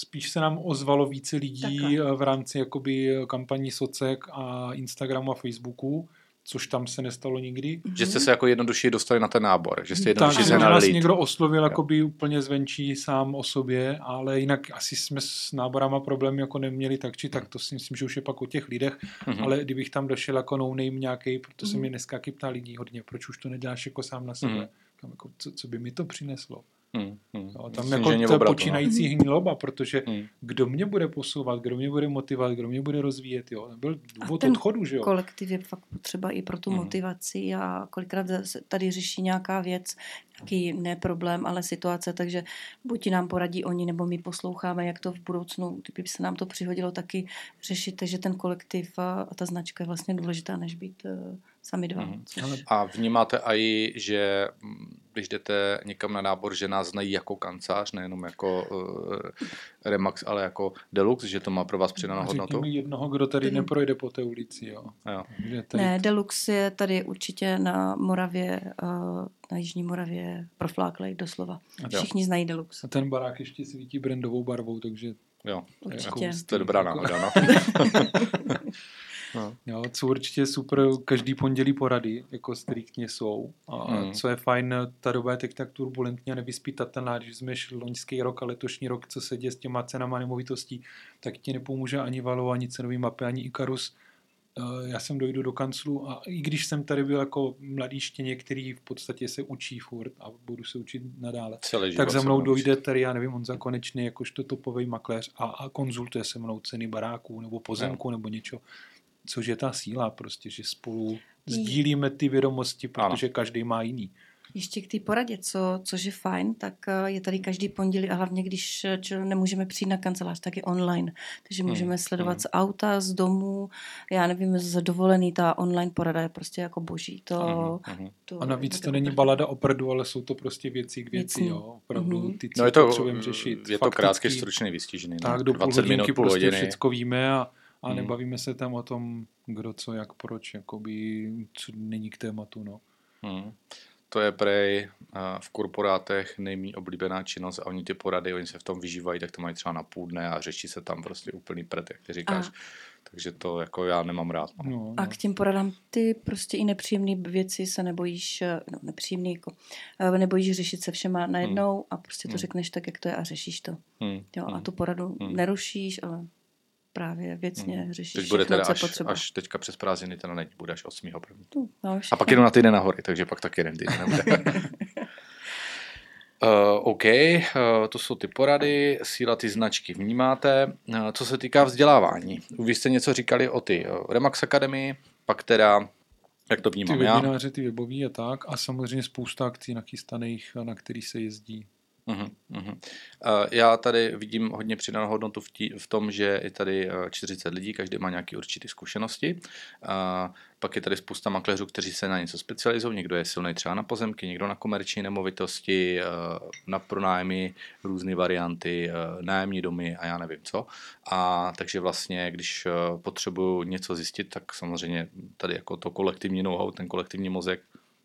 spíš se nám ozvalo více lidí Takhle. v rámci jakoby kampaní Socek a Instagramu a Facebooku, což tam se nestalo nikdy. Že jste se jako jednodušší dostali na ten nábor, že jste Tak, jednodušší že se nás někdo oslovil jakoby úplně zvenčí sám o sobě, ale jinak asi jsme s náborama problémy jako neměli tak či tak, to si myslím, že už je pak o těch lidech, Mhm. ale kdybych tam došel jako no name nějaký, proto se Mhm. mě dneska ptá lidí hodně, proč už to neděláš jako sám na sebe. Mhm. Tam jako, co, co, by mi to přineslo? Hmm, hmm. Jo, tam Myslím, jako to je obratu, no. počínající hniloba, protože Hmm. kdo mě bude posouvat, kdo mě bude motivovat, kdo mě bude rozvíjet, jo. To byl důvod ten odchodu, že jo. Kolektiv je fakt potřeba i pro tu Mhm. motivaci a kolikrát se tady řeší nějaká věc, nějaký ne problém, ale situace, takže buď nám poradí oni, nebo my posloucháme, jak to v budoucnu, kdyby se nám to přihodilo, taky řešit, že ten kolektiv a, a ta značka je vlastně důležitá, než být uh, sami dva. Mhm. Což... Ale A vnímáte i, že mm, když jdete někam na nábor, že nás znají jako kancelář, nejenom jako uh, Remax, ale jako Deluxe, že to má pro vás přidanou hodnotu? Řekni jednoho, kdo tady neprojde po té ulici, jo. Jo. Tady Ne, Deluxe je tady určitě na Moravě, uh, na Jižní Moravě profláklej doslova. Jo. Všichni znají Deluxe. A ten barák ještě svítí brandovou barvou, takže Jo, Určitě. to je dobrá náhoda, no. no. jo, co určitě super, každý pondělí porady, jako striktně jsou. A Hmm. co je fajn, ta doba je teď tak turbulentní a nevyspytatelná, když jsme šli loňský rok a letošní rok, co se děje s těma cenama nemovitostí, tak ti nepomůže ani Valo, ani cenový mapy, ani Ikarus. Eh, Já jsem dojdu do kanclu a i když jsem tady byl jako mladý štěně, který v podstatě se učí furt a budu se učit nadále, Celý tak za mnou dojde tady, já nevím, on za konečný jakožto topový makléř a, a konzultuje se mnou ceny baráků nebo pozemku nebo něco, což je ta síla prostě, že spolu sdílíme ty vědomosti, protože každý má jiný. Ještě k té poradě, co, což je fajn, tak eh, je tady každý pondělí a hlavně, když eh, nemůžeme přijít na kancelář, tak je online. Takže Hmm, můžeme sledovat hmm. z auta, z domu, já nevím, z dovolený, ta online porada je prostě jako boží. To, Mhm, mhm. to A navíc to není opravdu- balada o prdu, ale jsou to prostě věci k věci, Věcný. jo. Opravdu Mhm. ty, co No je to, potřebujeme řešit. je to krátký, fakticky. stručný, vystižený. Tak no. do půl 20 minut, hodinky půl prostě hodiny. všecko víme a, a Hmm. nebavíme se tam o tom, kdo co, jak, proč, jakoby, co není k tématu, no. Hmm. To je prej v korporátech nejmí oblíbená činnost a oni ty porady, oni se v tom vyžívají, tak to mají třeba na půl dne a řeší se tam prostě úplný pret, jak ty říkáš. A- Takže to jako já nemám rád. No. no, A no. k těm poradám ty prostě i nepříjemné věci se nebojíš, eh, no nepříjemný jako, eh, nebojíš řešit se všema najednou a prostě to Hmm. řekneš tak, jak to je a řešíš to. Hmm. Jo, a hmm. tu poradu Hmm. nerušíš, ale právě věcně Hmm. řešíš Teď bude všechno, teda co je až, potřeba. až teďka přes prázdniny, teda není, bude až 8. první. Tu, máme A pak jedu na týden nahory, takže pak taky jeden týden nebude. Uh, OK, uh, to jsou ty porady, síla ty značky vnímáte. Uh, co se týká vzdělávání, vy jste něco říkali o ty uh, Remax Academy, pak teda, jak to Ty vnímám já? webináře, ty webový a tak a samozřejmě spousta akcí nachystaných, na který se jezdí. Uh-huh, uh-huh. Uh, já tady vidím hodně přidanou hodnotu v, tí, v tom, že je tady uh, 40 lidí, každý má nějaké určité zkušenosti. Uh, pak je tady spousta makléřů, kteří se na něco specializují. Někdo je silný třeba na pozemky, někdo na komerční nemovitosti, uh, na pronájmy, různé varianty, uh, nájemní domy a já nevím co. A takže vlastně, když potřebuju něco zjistit, tak samozřejmě tady jako to kolektivní know-how, ten kolektivní mozek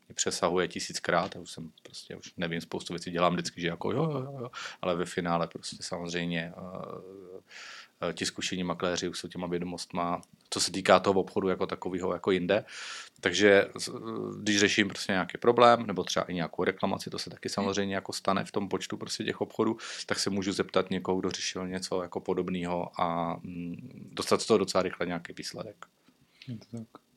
mě přesahuje tisíckrát a už jsem prostě, už nevím, spoustu věcí dělám vždycky, že jako jo, jo, jo, ale ve finále prostě samozřejmě uh, ti zkušení makléři už jsou těma vědomostma, co se týká toho obchodu jako takového, jako jinde. Takže z- když řeším prostě nějaký problém, nebo třeba i nějakou reklamaci, to se taky samozřejmě jako stane v tom počtu prostě těch obchodů, tak se můžu zeptat někoho, kdo řešil něco jako podobného a mm, dostat z toho docela rychle nějaký výsledek. Je to tak.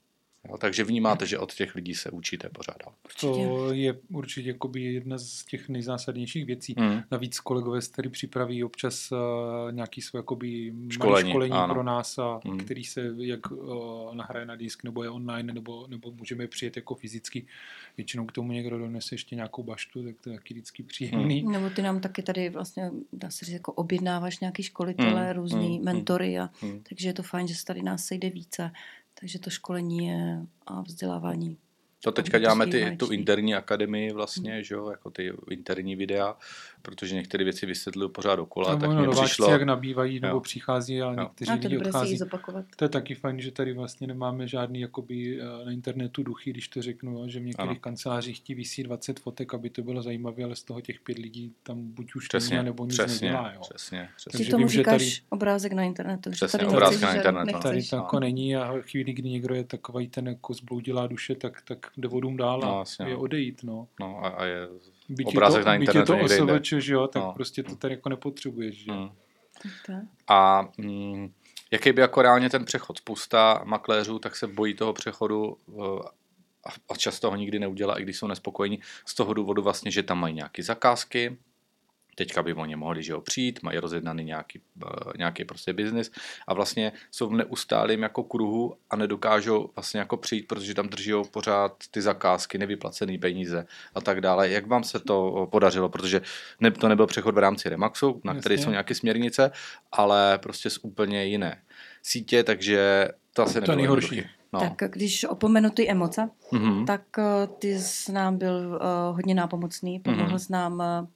Jo, takže vnímáte, že od těch lidí se učíte pořád. To je určitě jakoby jedna z těch nejzásadnějších věcí. Mm. Navíc kolegové se tady připraví občas uh, nějaký své jakoby malé Školení, školení ano. pro nás, a Mm. který se jak uh, nahraje na disk, nebo je online, nebo, nebo můžeme přijet jako fyzicky. Většinou k tomu někdo donese ještě nějakou baštu, tak to je taky vždycky příjemný. Nebo ty nám taky tady vlastně, dá se říct, jako objednáváš nějaký školitele, Mm, různý mm, mentory a Mm. takže je to fajn, že se tady nás sejde více. Takže to školení je a vzdělávání. To teďka to děláme ty, tu interní akademii vlastně, že jo, jako ty interní videa, protože některé věci vysvětluju pořád dokola, Nebo tak no, mě nováčci, přišlo, jak nabývají nebo Jo. přichází a Jo. někteří je lidi odchází. To je taky fajn, že tady vlastně nemáme žádný jakoby eh, na internetu duchy, když to řeknu, jo, že v některých Ano. kancelářích ti vysí 20 fotek, aby to bylo zajímavé, ale z toho těch pět lidí tam buď už přesně, není, nebo nic přesně, nedělá. Jo. přesně, přesně. Ty Takže tomu vím, že říkáš tady- obrázek na internetu. Přesně, tady obrázek na internetu, no. Tady to jako není a chvíli, kdy někdo je takový ten jako zbloudilá duše, tak, tak jde vodům dál No, a jasně, je no. odejít. No. No a, a je Byť obrázek je to, na byť je internetu to. OSVČ, že jo, tak No. prostě to tady jako nepotřebuješ. Že? Mm. A mm, jaký by jako reálně ten přechod? Spousta makléřů tak se bojí toho přechodu eh, a, a často ho nikdy neudělá, i když jsou nespokojení z toho důvodu vlastně, že tam mají nějaké zakázky, teďka by oni mohli že jo, přijít, mají rozjednaný nějaký, eh, nějaký prostě biznis a vlastně jsou v neustálém jako kruhu a nedokážou vlastně jako přijít, protože tam drží pořád ty zakázky, nevyplacené peníze a tak dále. Jak vám se to podařilo? Protože ne, to nebyl přechod v rámci Remaxu, na který Jasně. jsou nějaké směrnice, ale prostě z úplně jiné sítě, takže to asi To nejhorší. jednoduché. No. Tak když opomenu ty emoce, Mhm. tak uh, ty jsi nám byl uh, hodně nápomocný, pomohl Mhm. jsi nám uh,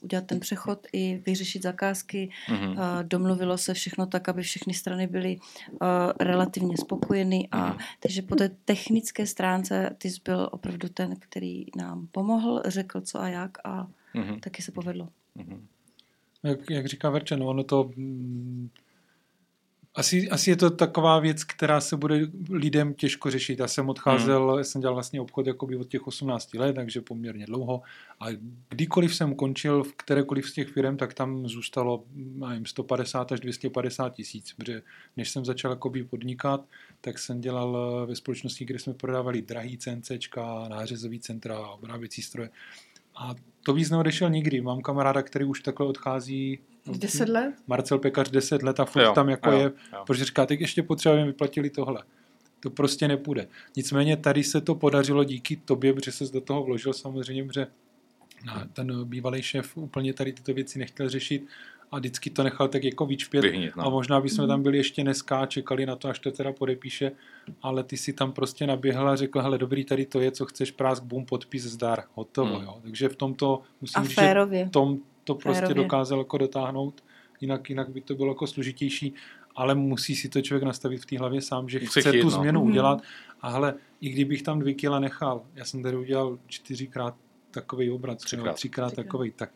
udělat ten přechod i vyřešit zakázky, Mhm. uh, domluvilo se všechno tak, aby všechny strany byly uh, relativně spokojeny a Mhm. takže po té technické stránce ty jsi byl opravdu ten, který nám pomohl, řekl co a jak a Mhm. taky se povedlo. Mhm. Jak, jak říká Verče, no ono to... Asi, asi je to taková věc, která se bude lidem těžko řešit. Já jsem odcházel, hmm. já jsem dělal vlastně obchod jakoby od těch 18 let, takže poměrně dlouho. A kdykoliv jsem končil v kterékoliv z těch firm, tak tam zůstalo nevím, 150 až 250 tisíc. Protože než jsem začal jakoby podnikat, tak jsem dělal ve společnosti, kde jsme prodávali drahý CNCčka, nářezový centra, obráběcí stroje. A to víc neodešel nikdy. Mám kamaráda, který už takhle odchází. Deset let? Marcel Pekař 10 let a furt Jo, tam jako jo, je, jo. protože říká, teď ještě potřebujeme vyplatili tohle. To prostě nepůjde. Nicméně tady se to podařilo díky tobě, protože se do toho vložil samozřejmě, protože no, ten bývalý šéf úplně tady tyto věci nechtěl řešit a vždycky to nechal tak jako vyčpět. Vyhnit, no. A možná bychom tam byli ještě dneska a čekali na to, až to teda podepíše, ale ty si tam prostě naběhl a řekl, hele dobrý, tady to je, co chceš, prásk, bum, podpis, zdar, hotovo. Hmm. Jo. Takže v tomto musím A říct, že férově. tom to prostě Férově. dokázal jako dotáhnout, jinak, jinak by to bylo jako složitější, ale musí si to člověk nastavit v té hlavě sám, že chce chtít, tu no. změnu Mhm. udělat. A hele, i kdybych tam dvě kila nechal, já jsem tady udělal čtyřikrát takový obrat, Třikrát. třikrát, třikrát Třikrát. takový, tak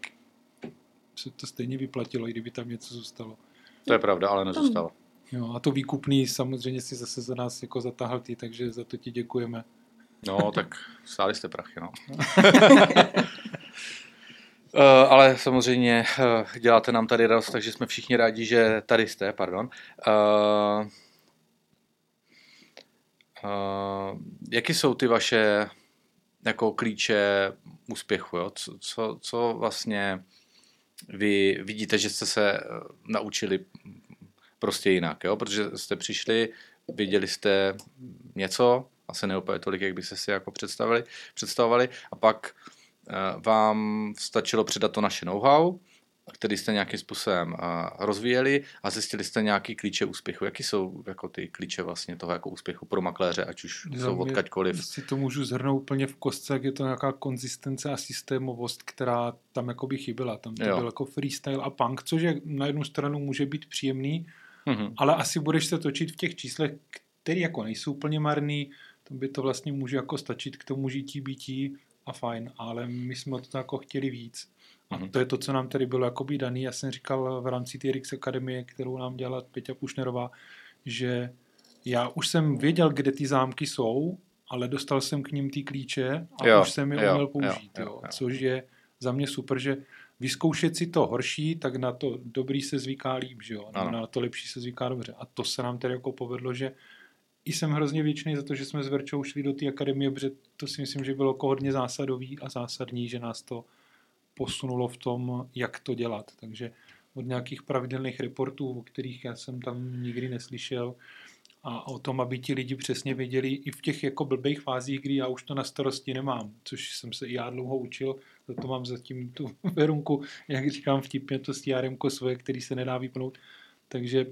se to stejně vyplatilo, i kdyby tam něco zůstalo. To je pravda, ale nezůstalo. Jo, a to výkupný samozřejmě si zase za nás jako zatáhl ty, takže za to ti děkujeme. No, tak stáli jste prachy, no. Uh, ale samozřejmě uh, děláte nám tady radost, takže jsme všichni rádi, že tady jste, pardon. Uh, uh, jaký jsou ty vaše jako klíče úspěchu, jo? Co, co, co vlastně vy vidíte, že jste se eh, naučili prostě jinak, jo? Protože jste přišli, věděli jste něco, asi ne úplně tolik, jak byste si jako představili, představovali, a pak eh, vám stačilo předat to naše know-how, který jste nějakým způsobem eh, rozvíjeli a zjistili jste nějaký klíče úspěchu. Jaký jsou jako ty klíče vlastně toho jako úspěchu pro makléře, ať už Za jsou odkaďkoliv? Si to můžu zhrnout úplně v kostce, jak je to nějaká konzistence a systémovost, která tam jakoby chyběla. Tam to Jo. byl jako freestyle a punk, což je na jednu stranu může být příjemný, Mhm. ale asi budeš se točit v těch číslech, které jako nejsou úplně marný, to by to vlastně může jako stačit k tomu žití, bytí a fajn, ale my jsme to jako chtěli víc. A Mhm. to je to, co nám tady bylo jakoby daný. Já jsem říkal v rámci té RX Akademie, kterou nám dělala Peťa Pušnerová, že já už jsem věděl, kde ty zámky jsou, ale dostal jsem k ním ty klíče a Jo, už jsem je jo, uměl použít. jo, Jo, jo. Což je za mě super, že vyzkoušet si to horší, tak na to dobrý se zvyká líp, že jo? Ano. Na to lepší se zvyká dobře. A to se nám tedy jako povedlo, že jsem hrozně vděčný za to, že jsme s Verčou šli do té akademie, protože to si myslím, že bylo jako hodně zásadový a zásadní, že nás to posunulo v tom, jak to dělat. Takže od nějakých pravidelných reportů, o kterých já jsem tam nikdy neslyšel, a o tom, aby ti lidi přesně věděli i v těch jako blbých fázích, kdy já už to na starosti nemám, což jsem se i já dlouho učil, za to mám zatím tu verunku, jak říkám vtipně, to CRM svoje, který se nedá vypnout. Takže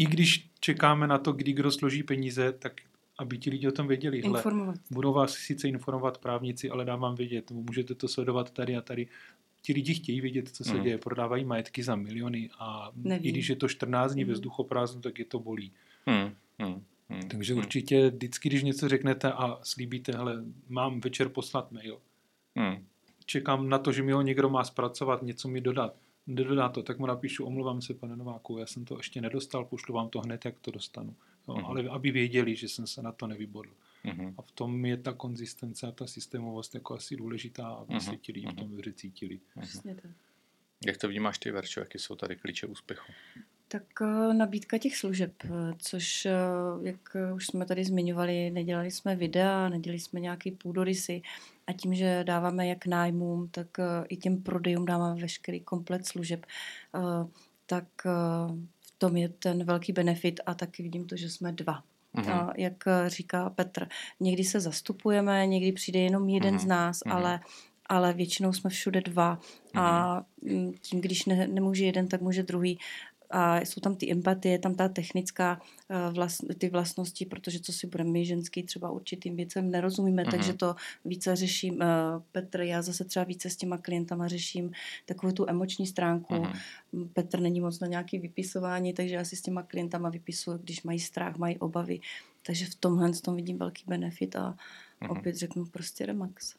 i když čekáme na to, kdy kdo složí peníze, tak aby ti lidi o tom věděli. Hle, Informovat. budou vás sice informovat právníci, ale dám vám vědět, můžete to sledovat tady a tady. Ti lidi chtějí vědět, co se Mhm. děje, prodávají majetky za miliony a Neví. i když je to 14 dní ve Mhm. vzduchoprázdnu, tak je to bolí. Hmm. Hmm. Takže hmm. určitě vždycky, když něco řeknete a slíbíte, hele, mám večer poslat mail, Hmm. čekám na to, že mi ho někdo má zpracovat, něco mi dodat. Nedodá to, tak mu napíšu, omluvám se, pane Nováku, já jsem to ještě nedostal, pošlu vám to hned, jak to dostanu. Jo, Mhm. Ale aby věděli, že jsem se na to nevybodl. Hmm. A v tom je ta konzistence a ta systémovost jako asi důležitá, aby Mhm, se ti lidi v mhm. tom dobře cítili. Přesně tak. Jak to vnímáš ty, Verčo, jaké jsou tady klíče úspěchu? Tak eh, nabídka těch služeb, eh, což, eh, jak už jsme tady zmiňovali, nedělali jsme videa, nedělali jsme nějaký půdorysy a tím, že dáváme jak nájmům, tak eh, i těm prodejům dáváme veškerý komplet služeb, eh, tak eh, v tom je ten velký benefit a taky vidím to, že jsme dva. Mhm. A jak říká Petr, někdy se zastupujeme, někdy přijde jenom jeden Mhm, z nás, mhm. ale, ale většinou jsme všude dva. A mm, tím, když ne, nemůže jeden, tak může druhý. A jsou tam ty empatie, tam ta technická uh, vlast, ty vlastnosti, protože co si budeme my ženský třeba určitým věcem nerozumíme, Mhm. takže to více řeším. Uh, Petr, já zase třeba více s těma klientama řeším takovou tu emoční stránku. Mhm. Petr není moc na nějaký vypisování, takže já si s těma klientama vypisuju, když mají strach, mají obavy. Takže v tomhle tom vidím velký benefit a Mhm. opět řeknu prostě Remax.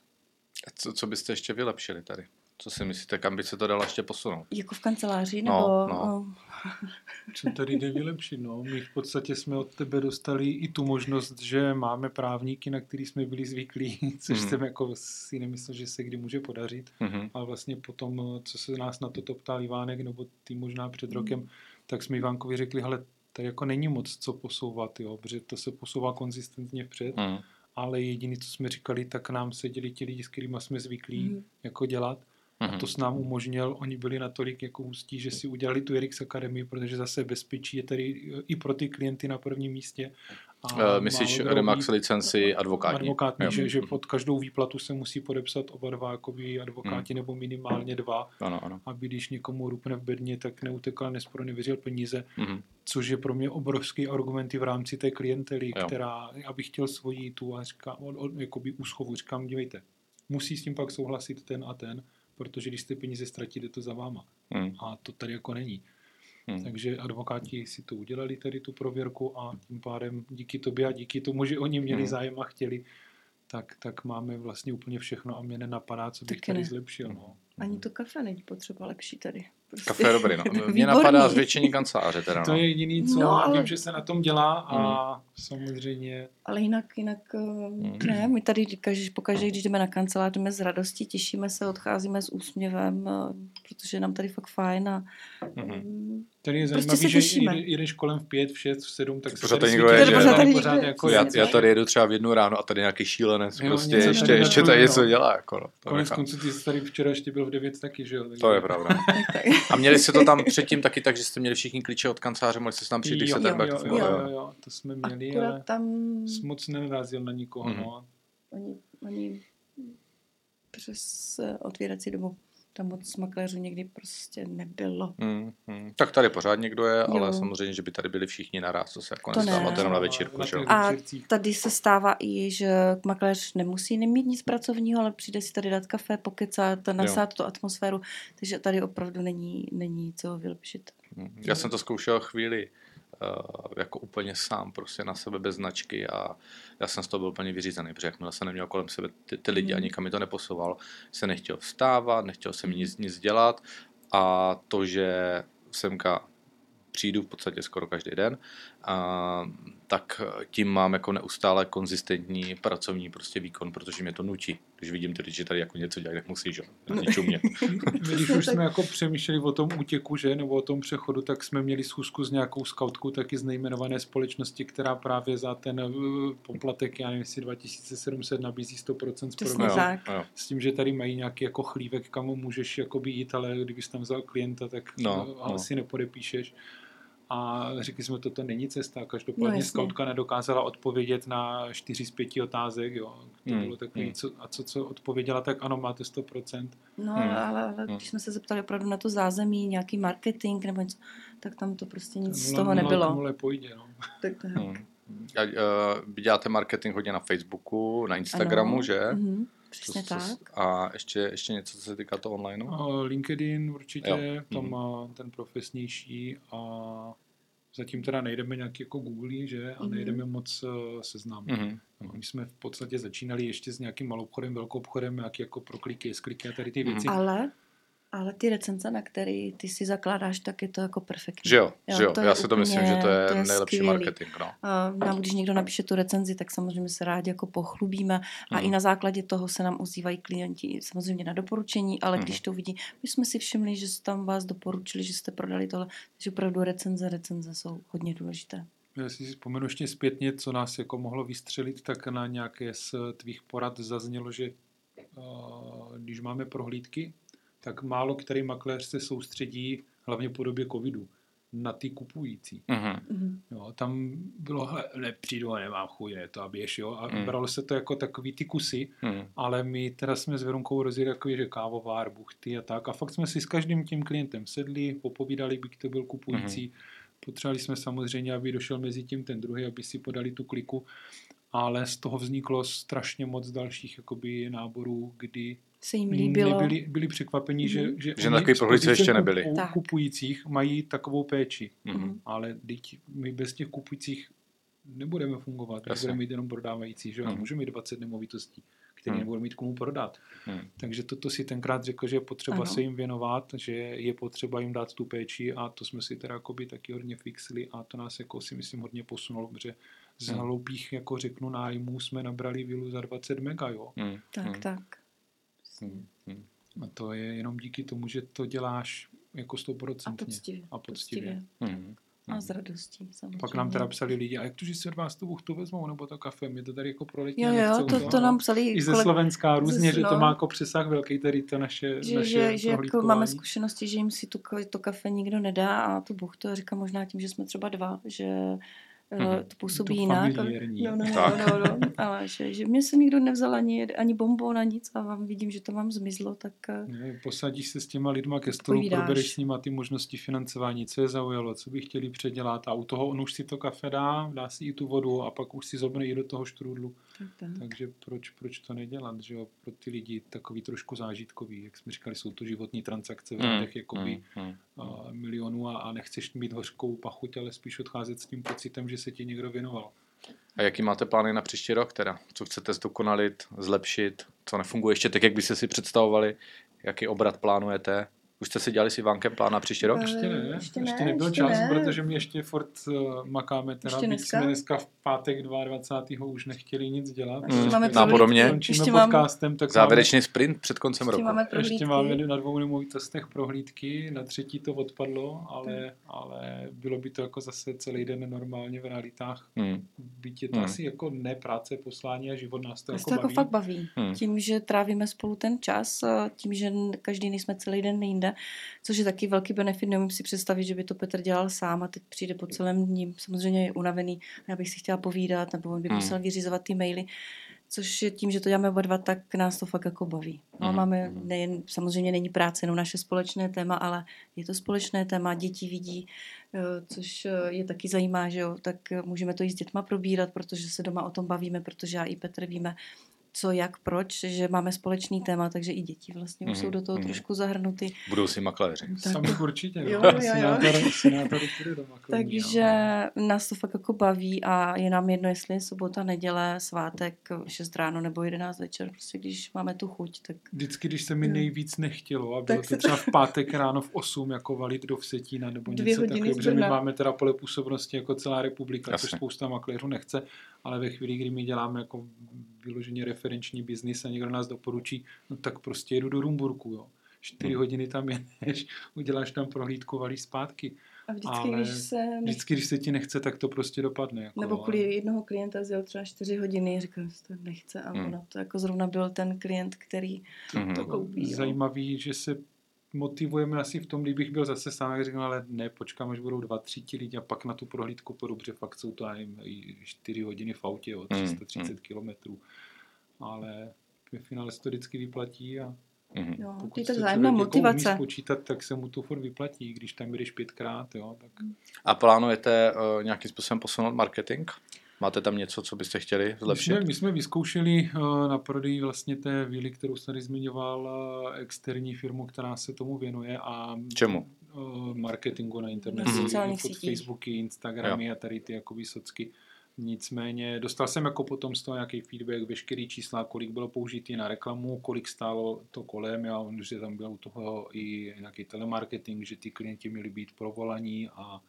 A Co, co byste ještě vylepšili tady? Co si myslíte, kam by se to dalo ještě posunout? Jako v kanceláři, No, nebo... no. no. Co tady jde vylepšit? No? My v podstatě jsme od tebe dostali i tu možnost, že máme právníky, na který jsme byli zvyklí, což Mhm. jsem jako si nemyslel, že se kdy může podařit. Mhm. A vlastně potom, co se nás na toto ptal Ivánek, nebo ty možná před rokem, tak jsme Ivánkovi řekli, hele, tady jako není moc co posouvat, jo, protože to se posouvá konzistentně vpřed, Mhm. ale jediný, co jsme říkali, tak nám seděli ti lidi, s kterými jsme zvyklí Mhm. jako dělat. A Mhm. to s nám umožnil, oni byli natolik jako hustí, že si udělali tu Erix Academy, protože zase bezpečí je tady i pro ty klienty na prvním místě. A Uh, myslíš Remax licenci advokátní? Advokátní, Jo. že, že Mhm. pod každou výplatu se musí podepsat oba dva jakoby advokáti, nebo minimálně dva, Ano, ano. aby když někomu rupne v bedně, tak neutekl a nesporně nevěřil peníze, Mhm. což je pro mě obrovský argument i v rámci té klientely, Jo. která, abych chtěl svoji tu a říkám, jakoby úschovu, říkám, dívejte, musí s tím pak souhlasit ten a ten, protože když ty peníze ztratí, jde to za váma. Mhm. A to tady jako není. Mhm. Takže advokáti si to udělali tady tu prověrku a tím pádem díky tobě a díky tomu, že oni měli Mhm. zájem a chtěli, tak, tak máme vlastně úplně všechno a mě nenapadá, co bych Taky tady ne. zlepšil. No. Ani to kafe není potřeba lepší tady. Prostě. Kafe je dobrý, no. Mě Výborný. napadá zvětšení kanceláře teda, To no. je jediný, co No, ale- vím, že se na tom dělá a samozřejmě Ale jinak, jinak Hmm. mm. ne, my tady každý, pokaždé, když jdeme na kancelář, jdeme s radostí, těšíme se, odcházíme s úsměvem, eh, protože je nám tady fakt fajn a Mhm. mm, tady je Prostě zajímavý, se že jdeš kolem v pět, v šest, v sedm, tak se Pořád tady tady někdo svítí, je, že pořád Tady pořád jako Já, já tady jedu třeba v jednu ráno a tady nějaký šílenec Jo, prostě něco ještě, tady ještě tady něco dělá, jako no. To, Konec konců ty jsi tady včera ještě byl v 9 taky, že jo? Takže- to je pravda. tak. A měli jste to tam předtím taky tak, že jste měli všichni klíče od kanceláře, mohli jste se tam přijít, když se ten jo, jo, to jo, to jsme měli, ale tam moc nenarazil na nikoho, Mhm. no. ani, ani přes eh, otvírací dobu tam moc makléřů někdy prostě nebylo. Hmm, hmm. Tak tady pořád někdo je, ale Jo. samozřejmě, že by tady byli všichni naraz, to se jako To nestává ne. ten na večírku, Na že jo. A. Tady se stává i, že makléř nemusí nemít nic pracovního, ale přijde si tady dát kafe, pokecat, nasát tu atmosféru, takže tady opravdu není, není co vylepšit. Hmm. Já jsem to zkoušel chvíli uh, jako úplně sám, prostě na sebe bez značky a já jsem z toho byl úplně vyřízený, protože jakmile jsem neměl kolem sebe ty, ty lidi a Mhm. nikam mi to neposouval, se nechtěl vstávat, nechtěl jsem nic, nic dělat a to, že semka přijdu v podstatě skoro každý den, a, tak tím mám jako neustále konzistentní pracovní prostě výkon, protože mě to nutí. Když vidím ty lidi, že tady jako něco dělají, tak musí, že jo, není čumět. My, když už jsme jako přemýšleli o tom útěku, že, nebo o tom přechodu, tak jsme měli schůzku s nějakou skautkou taky z nejmenované společnosti, která právě za ten eh, poplatek, já nevím, jestli 2700 nabízí 100% z. S tím, že tady mají nějaký jako chlívek, kam můžeš jakoby jít, ale kdybys tam vzal klienta, tak No, no, no. asi nepodepíšeš. A řekli jsme, toto není cesta. No, Každopádně jasně. skautka nedokázala odpovědět na čtyři z pěti otázek. Jo. To Hmm, bylo takový, hmm. co, a co, co odpověděla, tak ano, máte 100%. No, Hmm. ale, ale Hmm. když jsme se zeptali opravdu na to zázemí, nějaký marketing nebo něco, tak tam to prostě nic z Nula- toho nebylo. pojde, no. Tak, tak. Hmm. A, uh, vy děláte marketing hodně na Facebooku, na Instagramu, Ano, že? mhm, přesně Co- co- tak. A ještě, ještě něco, co se týká toho online? A LinkedIn určitě, Jo. tam Mhm. má ten profesnější a zatím teda nejdeme nějak jako Google, že? A Mhm. nejdeme moc uh, seznam. Mhm. My jsme v podstatě začínali ještě s nějakým malou obchodem, velkou obchodem, jak jako pro kliky, kliky a tady ty věci. Mhm. Ale, ale ty recenze, na který ty si zakládáš, tak je to jako perfektní. Že jo, Jo, že jo. to já si to myslím, že to je, to je nejlepší skvělý. marketing. No. A nám, když někdo napíše tu recenzi, tak samozřejmě se rádi jako pochlubíme a Mhm. i na základě toho se nám ozývají klienti samozřejmě na doporučení, ale Mhm. když to vidí, my jsme si všimli, že tam vás doporučili, že jste prodali tohle, takže opravdu recenze, recenze jsou hodně důležité. Já si vzpomenu ještě zpětně, co nás jako mohlo vystřelit, tak na nějaké z tvých porad zaznělo, že uh, když máme prohlídky, tak málo který makléř se soustředí hlavně po době covidu na ty kupující. Mhm. Mhm. Jo, tam bylo, hele, nepřijdu a nemám chuť, ne to a běž, jo. A Mm. bralo se to jako takový ty kusy, Mhm. ale my teda jsme s Verunkou rozjeli takový, že kávovár, buchty a tak. A fakt jsme si s každým tím klientem sedli, popovídali, byť to byl kupující. Mhm. Potřebovali jsme samozřejmě, aby došel mezi tím ten druhý, aby si podali tu kliku. Ale z toho vzniklo strašně moc dalších jakoby, náborů, kdy Se jim líbilo. nebyli, byli překvapení, že, Mhm. že, Že oni na takový prohlídce ještě nebyli. kupu- Tak. kupujících mají takovou péči. Mhm. Ale teď my bez těch kupujících nebudeme fungovat. My Jasně. budeme mít jenom prodávající, že jo? Mhm. Můžeme mít 20 nemovitostí, které Mhm. nebudou mít komu prodat. Mhm. Takže toto si tenkrát řekl, že je potřeba Ano. se jim věnovat, že je potřeba jim dát tu péči a to jsme si teda jakoby taky hodně fixli a to nás jako si myslím hodně posunulo, protože z Hmm. hloupých, jako řeknu, nájmů jsme nabrali vilu za 20 mega, jo. Mhm. Tak, Mhm. tak. Mhm. A to je jenom díky tomu, že to děláš jako A stoprocentně. poctivě. A poctivě. Mhm. A s radostí, samozřejmě. Pak nám teda psali lidi, a jak to, že si od vás tu buchtu vezmou, nebo to kafe, mě to tady jako proletí. Jo, a jo, to, to nám psali I ze koleg- Slovenska různě, ze- že to má jako přesah velký, tady to naše, že, naše že, že jako máme zkušenosti, že jim si tu, to kafe nikdo nedá a tu buchtu, a říkám možná tím, že jsme třeba dva, že Mhm. mm to působí To jinak. familiérní. No, no, no, Tak. no, no, ale že, že mě se nikdo nevzal ani, ani bombon, ani nic a vám vidím, že to vám zmizlo, tak eh, Ne, Posadíš se s těma lidma ke stolu, Povídáš. probereš s nima ty možnosti financování, co je zaujalo, co by chtěli předělat a u toho on už si to kafe dá, dá si i tu vodu a pak už si zobne i do toho štrůdlu. tak, tak. Takže proč, proč to nedělat, že jo? Pro ty lidi takový trošku zážitkový, jak jsme říkali, jsou to životní transakce v Mhm. řádech jakoby Mhm. a, milionů a, a nechceš mít hořkou pachuť, ale spíš odcházet s tím pocitem, že se ti někdo věnoval. A jaký máte plány na příští rok teda? Co chcete zdokonalit, zlepšit? Co nefunguje ještě tak, jak byste si představovali? Jaký obrat plánujete? Už jste si dělali s Ivánkem plán na příští rok? Eh, Ještě ne, ještě ještě, ne, ještě nebyl ještě čas, ne. protože my ještě furt uh, makáme, teda Ještě dneska? jsme dneska v pátek 22. už nechtěli nic dělat. Ještě Mm, máme nápodobně. Končíme ještě máme, podcastem, tak Závěrečný sprint před koncem ještě roku. máme máme, prohlídky. ještě máme na dvou nemovitostech prohlídky, na třetí to odpadlo, ale, ale bylo by to jako zase celý den normálně v realitách. Hmm. Byť je to Hmm. asi jako ne práce, poslání a život nás to Nás jako to jako baví. fakt baví. Hmm. Tím, že trávíme spolu ten čas, eh, tím, že každý nejsme celý den jinde, což je taky velký benefit. Neumím si představit, že by to Petr dělal sám a teď přijde po celém dní. Samozřejmě je unavený a já bych si chtěla povídat, nebo on by Hmm. musel vyřizovat ty maily. Což je tím, že to děláme oba dva, tak nás to fakt jako baví. No, Mhm. máme, Mhm. nejen, samozřejmě není práce jenom naše společné téma, ale je to společné téma, děti vidí, eh, což eh, je taky zajímá, že jo, tak eh, můžeme to i s dětma probírat, protože se doma o tom bavíme, protože já i Petr víme, co, jak, proč, že máme společný téma, takže i děti vlastně už Mhm, jsou do toho mhm. trošku zahrnuty. Budoucí makléři. Tak- Sami určitě, Jo, no. jo, jo. Senátor, senátor půjde do maklení, Takže jo. nás to fakt jako baví a je nám jedno, jestli je sobota, neděle, svátek, 6 ráno nebo 11 večer, prostě když máme tu chuť, tak Vždycky, když se mi Jo. nejvíc nechtělo a bylo to třeba v pátek ráno v 8 jako valit do Vsetína nebo Dvě něco takového, protože my máme teda pole působnosti jako celá republika, což spousta makléřů nechce, ale ve chvíli, kdy my děláme jako vyloženě referenční biznis a někdo nás doporučí, no tak prostě jedu do Rumburku, jo. Čtyři Hmm. hodiny tam jedeš, uděláš tam prohlídku, valíš zpátky. a vždycky, Ale když se nech... Vždycky, když se ti nechce, tak to prostě dopadne. Jako, nebo ale- kvůli jednoho klienta zjel třeba 4 hodiny, říkal, že to nechce a Hmm. ono to jako zrovna byl ten klient, který Mhm. to koupí. jo. zajímavý, že se motivujeme asi v tom, kdybych byl zase sám, jak říkám, ale ne, počkám, až budou dva, tři ti lidi a pak na tu prohlídku půjdu, protože fakt jsou to aj 4 hodiny v autě, o Hmm, 330 kilometrů. Ale ve finále se to vždycky vyplatí a. Jo, pokud to je se tak zájemná člověk jako umí motivace. spočítat, tak se mu to furt vyplatí, když tam jdeš pětkrát, jo, tak A plánujete uh, nějakým způsobem posunout marketing? Máte tam něco, co byste chtěli My zlepšit? jsme, my jsme vyzkoušeli uh, na prodej vlastně té vily, kterou jsem tady zmiňoval, uh, externí firmu, která se tomu věnuje a Čemu? uh, marketingu na internetu, mm sítích. Facebooky, Instagramy a tady ty jakoby socky. Nicméně dostal jsem jako potom z toho nějaký feedback, veškerý čísla, kolik bylo použitý na reklamu, kolik stálo to kolem, já on, že tam byl u toho i nějaký telemarketing, že ty klienti měli být provolaní a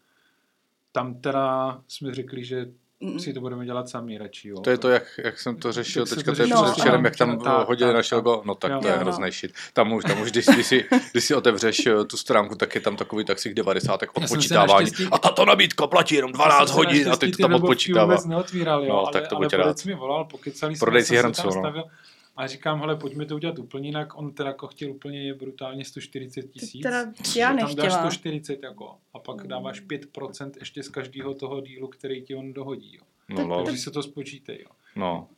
tam teda jsme řekli, že. Si to budeme dělat sami radši. Jo. To je to, jak, jak jsem to řešil se teďka to je řešilo, předevčerem, jak tam Tak, hodili tak, naše tak. logo, no tak Jo. to je no. hrozný shit. Tam už, tam už když, když, si, když si otevřeš eh, tu stránku, tak je tam takový taxík 90 tak odpočítávání. naštěstí- A tato nabídka platí jenom 12 Já jsem se hodin a teď ty to tam odpočítává. vůbec neotvíral, jo, No, ale, tak to ale buď rád. mi volal, pokecali jsme, Prodej si tam no. A říkám, hele, pojďme to udělat úplně jinak. On teda jako chtěl úplně brutálně 140 tisíc. Teda já tam dáš nechtěla. 140 jako a pak dáváš 5% ještě z každého toho dílu, který ti on dohodí. Jo. No. Takže se to spočítej. Jo. no.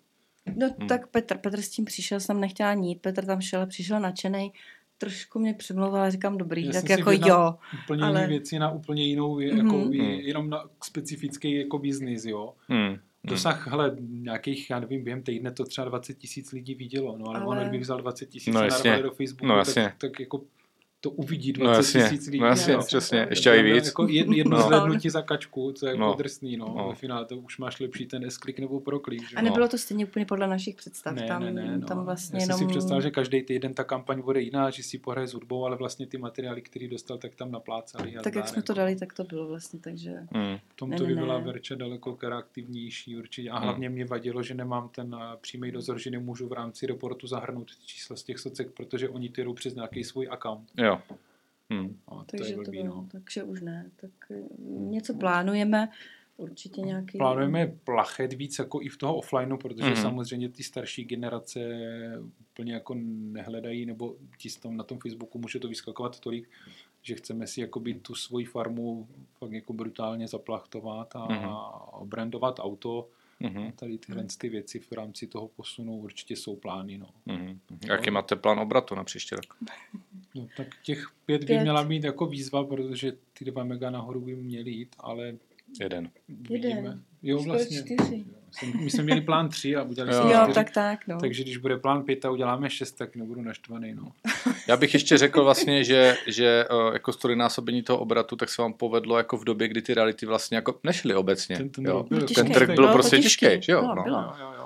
No Hmm. tak Petr, Petr s tím přišel, jsem nechtěla nít, Petr tam šel, přišel nadšenej, trošku mě přemlouval a říkám dobrý, Já tak jako jo. Úplně Ale- jiné věci na úplně jinou, jako, Mhm. mm jenom na specifický jako biznis, jo. Hmm. Dosah, hele, nějakých, já nevím, během týdne to třeba 20 tisíc lidí vidělo, no ale, Ale- ale... on kdyby vzal 20 tisíc No, jasně. do Facebooku, No, tak, tak jako to uvidí No 20 jasně, tisíc lidí. no jasně, jo. přesně, To ještě i víc. Jako jed, jedno No. no. zhlédnutí za kačku, co je jako No. no. drsný, no. No. no. Ve finále to už máš lepší ten S-klik nebo proklik, že? A nebylo to stejně úplně podle našich představ, ne, tam, ne, ne, no. tam vlastně Já jsem jenom... si představil, že každý týden ta kampaň bude jiná, že si pohraje s hudbou, ale vlastně ty materiály, který dostal, tak tam naplácali. a tak jak jsme to jako. dali, tak to bylo vlastně, takže... Hmm. V tom to by byla. Verča daleko interaktivnější určitě. A Hmm. hlavně mě vadilo, že nemám ten eh, přímý dozor, že nemůžu v rámci reportu zahrnout čísla z těch socek, protože oni ty jdou přes nějaký svůj account. Jo. Hmm. No, to Takže je to blbý, bylo, no. takže už ne. Tak eh, něco plánujeme, určitě nějaký... Plánujeme plachet víc jako i v toho offlineu, protože Mhm. samozřejmě ty starší generace úplně jako nehledají, nebo ti na tom Facebooku může to vyskakovat tolik, že chceme si jakoby tu svoji farmu fakt jako brutálně zaplachtovat a, Mhm. a brandovat auto. Mhm. Tady tyhle ty věci v rámci toho posunu určitě jsou plány. No. Mhm. Jaký máte plán obratu na příští rok? No, tak těch pět, by Pět. měla být jako výzva, protože ty dva mega nahoru by měly jít, ale Jeden. vidíme. Jo, Skoro vlastně. čtyři. Jsem, my jsme měli plán tři a udělali Jo. jsme Jo, čtyři. tak tak, no. Takže když bude plán pět a uděláme šest, tak nebudu naštvaný. No. Já bych ještě řekl vlastně, že, že eh, jako strojnásobení toho obratu, tak se vám povedlo jako v době, kdy ty reality vlastně jako nešly obecně. Ten- ten jo. byl ten trh byl prostě těžký. těžký, že jo? Bylo, no. bylo. Jo, jo, jo.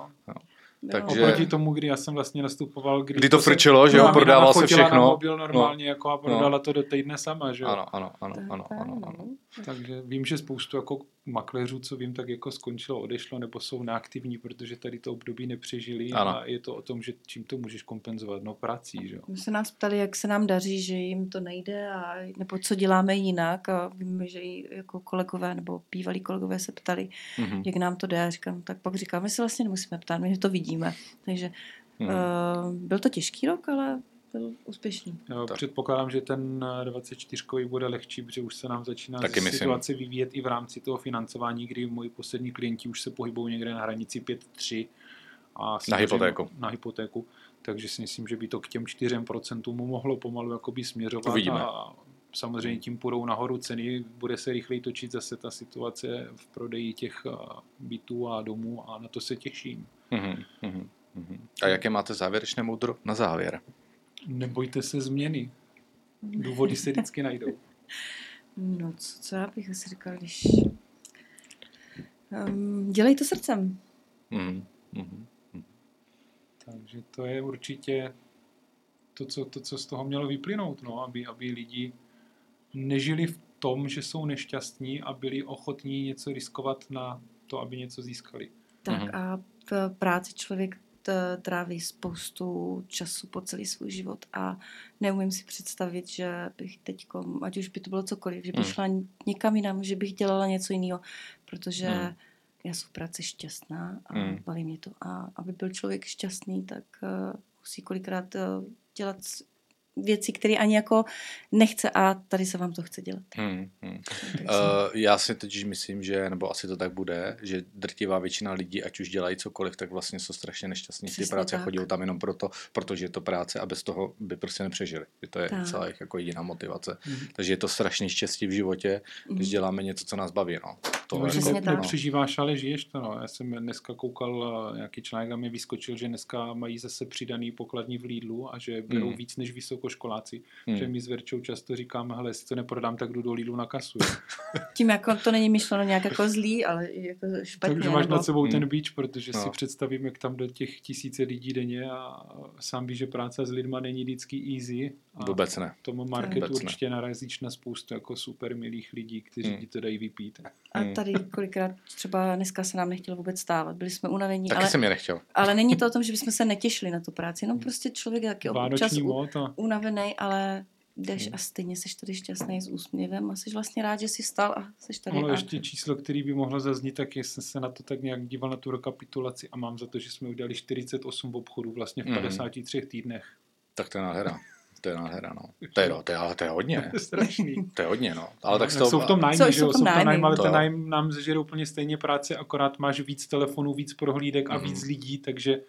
Takže- Oproti tomu, kdy já jsem vlastně nastupoval, kdy Kdy to se- frčelo, že jo, No, prodával se všechno. na mobil normálně jako a prodala to do týdne sama, že jo. Ano, ano, ano, Tak, ano, ano, no. ano. Takže vím, že spoustu jako makléřů, co vím, tak jako skončilo, odešlo nebo jsou neaktivní, protože tady to období nepřežili Ano. a je to o tom, že čím to můžeš kompenzovat, no prací, že jo. My se nás ptali, jak se nám daří, že jim to nejde a nebo co děláme jinak a víme, že i jako kolegové nebo bývalí kolegové se ptali, Mhm. jak nám to jde. A říkám, tak pak říkám, my se vlastně nemusíme ptát, my to vidíme. Takže Mhm. uh, byl to těžký rok, ale byl úspěšný. Jo, Tak. předpokládám, že ten eh, 24 bude lehčí, protože už se nám začíná Taky myslím. situace vyvíjet i v rámci toho financování, kdy moji poslední klienti už se pohybují někde na hranici 5-3. A samozřejmě- hypotéku. Na hypotéku. Takže si myslím, že by to k těm 4% mohlo pomalu jakoby směřovat. Uvidíme. A samozřejmě tím půjdou nahoru ceny, bude se rychleji točit zase ta situace v prodeji těch eh, bytů a domů a na to se těším. Mhm, mhm, mhm. A jaké máte závěrečné moudro na závěr? Nebojte se změny. Důvody se vždycky najdou. No, co, co já bych asi říkal, když... Um, dělej to srdcem. Mhm, mhm. Takže to je určitě to, co, to, co z toho mělo vyplynout, no, aby, aby lidi nežili v tom, že jsou nešťastní a byli ochotní něco riskovat na to, aby něco získali. Tak Mhm. a v práci člověk tráví spoustu času po celý svůj život a neumím si představit, že bych teď, ať už by to bylo cokoliv, že bych Hmm. šla někam jinam, že bych dělala něco jiného, protože Hmm. já jsem v práci šťastná a Hmm. baví mě to. A aby byl člověk šťastný, tak uh, musí kolikrát uh, dělat věci, které ani jako nechce a tady se vám to chce dělat. Hmm, hmm. Uh, já si totiž myslím, že, nebo asi to tak bude, že drtivá většina lidí, ať už dělají cokoliv, tak vlastně jsou strašně nešťastní v té Přesně práci a tak. chodí tam jenom proto, protože je to práce a bez toho by prostě nepřežili. Že to je Tak. celá jejich jako jediná motivace. Mhm. Takže je to strašně štěstí v životě, když Mhm. děláme něco, co nás baví. No. To No, jako nepřežíváš, ale žiješ to. No. Já jsem dneska koukal, eh, nějaký článek a mi vyskočil, že dneska mají zase přidaný pokladní v Lidlu a že berou Hmm. víc než vysokoškoláci. Hmm. Že my s Verčou často říkáme, hele, jestli to neprodám, tak jdu do Lidlu na kasu. Tím jako to není myšleno nějak jako zlý, ale jako špatně. Takže máš nebo... nad sebou Hmm. ten beach, protože No. si představím, jak tam do těch tisíce lidí denně a sám víš, že práce s lidma není vždycky easy. A Vůbec ne. v tom marketu Vůbec ne. určitě narazíš na spoustu jako super milých lidí, kteří Hmm. ti to dají vypít. A Hmm. tady kolikrát třeba dneska se nám nechtělo vůbec stávat. Byli jsme unavení, Taky ale, jsem je nechtěl. ale není to o tom, že bychom se netěšili na tu práci. Jenom prostě člověk je taky občas u, a unavený, ale jdeš Hmm. a stejně jsi tady šťastný s úsměvem a jsi vlastně rád, že jsi stal a jsi tady. Ale a... ještě číslo, který by mohlo zaznít, tak jsem se na to tak nějak díval na tu rekapitulaci a mám za to, že jsme udělali 48 obchodů vlastně v Mhm. 53 týdnech. Tak to je nádhera. To je nádhera, no. To je, to je, ale to je hodně. To je strašný. To je hodně, no. Ale tak Jak to, jsou v tom nájmy, Jsou- že jsou jo, v tom jsou v tom nájmy. nájmy, ale To ten nájm nám zežere úplně stejně práce, akorát máš víc telefonů, víc prohlídek a Mhm. víc lidí, takže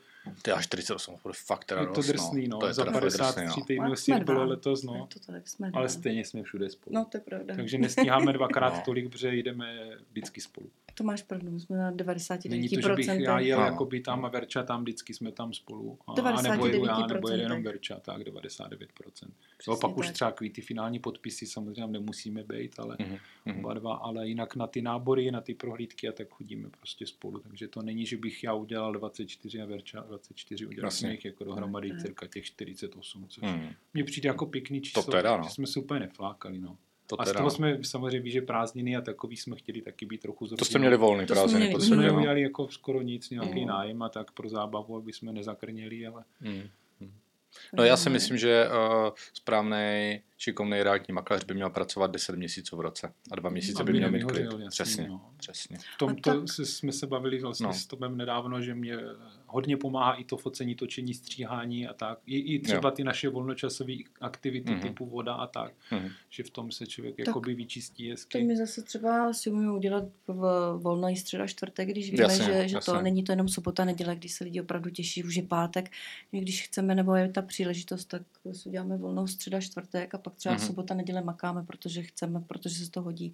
to je až 48, to je fakt teda je to drsný, no. To je Za teda fakt drsný, 53 no. týdnů si bylo letos, no. to tak jsme Ale stejně jsme všude spolu. No, to je pravda. Takže nestíháme dvakrát No. tolik, protože jdeme vždycky spolu. To máš pravdu, jsme na 99%. Není to, že bych já jel No. jako by tam a Verča tam, vždycky jsme tam spolu. A, a nebo jedu já, nebo jede jenom 99%. Verča, tak 99%. Jo, Přesně pak už tak. třeba takový ty finální podpisy samozřejmě nemusíme být, ale Mhm, mhm. oba dva, ale jinak na ty nábory, na ty prohlídky a tak chodíme prostě spolu. Takže to není, že bych já udělal 24 a Verča 24, udělal Jasně. jsme jich jako dohromady cirka těch 48, což Mhm. mně přijde jako pěkný číslo, teda, no. že jsme se úplně neflákali. No. To A z teda, toho no. jsme samozřejmě ví, že prázdniny a takový jsme chtěli taky být trochu To jste měli volný To jsme prázdniny, měli, to jsme měli, neudělali jako skoro nic, nějaký Mhm. nájem a tak pro zábavu, aby jsme nezakrněli, ale Mhm. No já si myslím, že uh, správný šikovný realitní makléř by měl pracovat 10 měsíců v roce a dva měsíce by měl mít klid. jasně, Přesně, no. přesně. v tom to tak- se, jsme se bavili vlastně No. s Tomem nedávno, že mě hodně pomáhá i to focení, točení, stříhání a tak. I, i třeba Jo. ty naše volnočasové aktivity Mhm. typu voda a tak, Mhm. že v tom se člověk jakoby vyčistí To hezky. my zase třeba si umíme udělat v volný středa čtvrtek, když víme, Jasně, že, že jasně. to není to jenom sobota, neděle, když se lidi opravdu těší, už je pátek. My Když chceme, nebo je ta příležitost, tak si uděláme volnou středa čtvrtek a pak třeba Mhm. sobota, neděle makáme, protože chceme, protože se to hodí.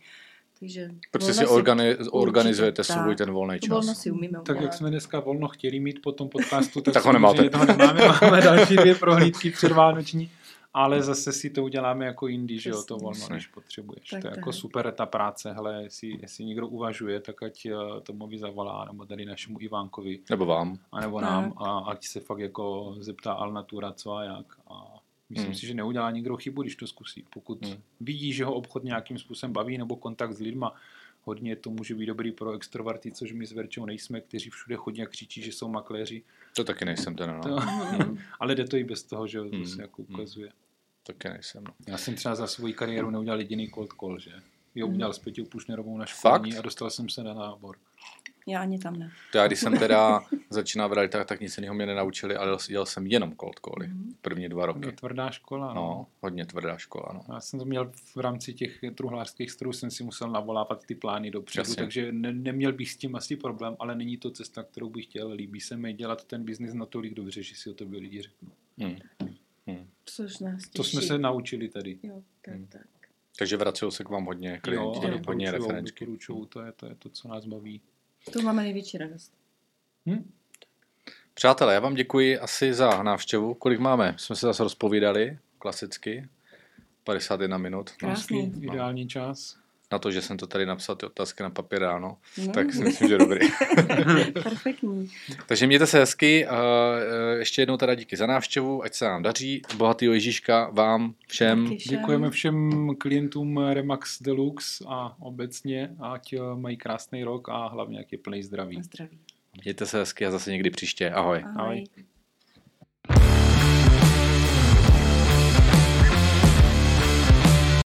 Takže Protože si organi- určitě, organizujete tak. svůj ten volný čas. Volno si umíme Tak jak jsme dneska volno chtěli mít po tom podcastu, tak, Tak ho nemáte. toho nemáme, máme další dvě prohlídky předvánoční, ale zase si to uděláme jako jindy, že jo, to volno, když potřebuješ. Tak, to je jako tak. super ta práce, hele, jestli, jestli někdo uvažuje, tak ať eh, Tomovi zavolá, nebo tady našemu Ivánkovi, Nebo vám. anebo Tak. nám, a ať se fakt jako zeptá Alnatura, co a jak. A myslím Hmm. si, že neudělá nikdo chybu, když to zkusí. Pokud Hmm. vidí, že ho obchod nějakým způsobem baví, nebo kontakt s lidma, hodně to může být dobrý pro extroverty, což my s Verčou nejsme, kteří všude chodí a křičí, že jsou makléři. To taky nejsem teda, no. To, Mhm. ale jde to i bez toho, že Hmm. se jako ukazuje. Taky nejsem, no. Já jsem třeba za svou kariéru neudělal jediný cold call, že? Jo, Mhm. udělal s Peťou Pušnerovou na Fakt? školení a dostal jsem se na nábor. Já ani tam ne. To já, když jsem teda začínal v realitách, tak nic jiného mě nenaučili, ale jel, jsem jenom cold cally. Mhm. První dva To roky. je tvrdá škola, no. No, hodně tvrdá škola, no. Já jsem to měl v rámci těch truhlářských strojů, jsem si musel navolávat ty plány dopředu, Jasně. takže ne, neměl bych s tím asi problém, ale není to cesta, kterou bych chtěl. Líbí se mi dělat ten biznis natolik dobře, že si o tobě lidi řeknou. Hmm. Hmm. Což nás těší. To jsme se naučili tady. Jo, tak, Hmm. tak. Takže vracel se k vám hodně klienti, Jo, hodně referenčky. to je, to je to, co nás baví. To máme největší radost. Hm? Přátelé, já vám děkuji asi za návštěvu. Kolik máme? Jsme se zase rozpovídali, klasicky. 51 minut. No, Krásný. Hezký, Ideální čas. Na to, že jsem to tady napsal ty otázky na papír ráno, No. tak si myslím, že dobrý. Perfektní. Takže mějte se hezky. a, e, Ještě jednou teda díky za návštěvu, ať se nám daří. Bohatýho Ježíška vám všem. Taky všem. Děkujeme všem klientům Remax Deluxe a obecně, ať eh, mají krásný rok a hlavně, jak je plný zdraví. Zdraví. Mějte se hezky a zase někdy příště. Ahoj. Ahoj. Ahoj.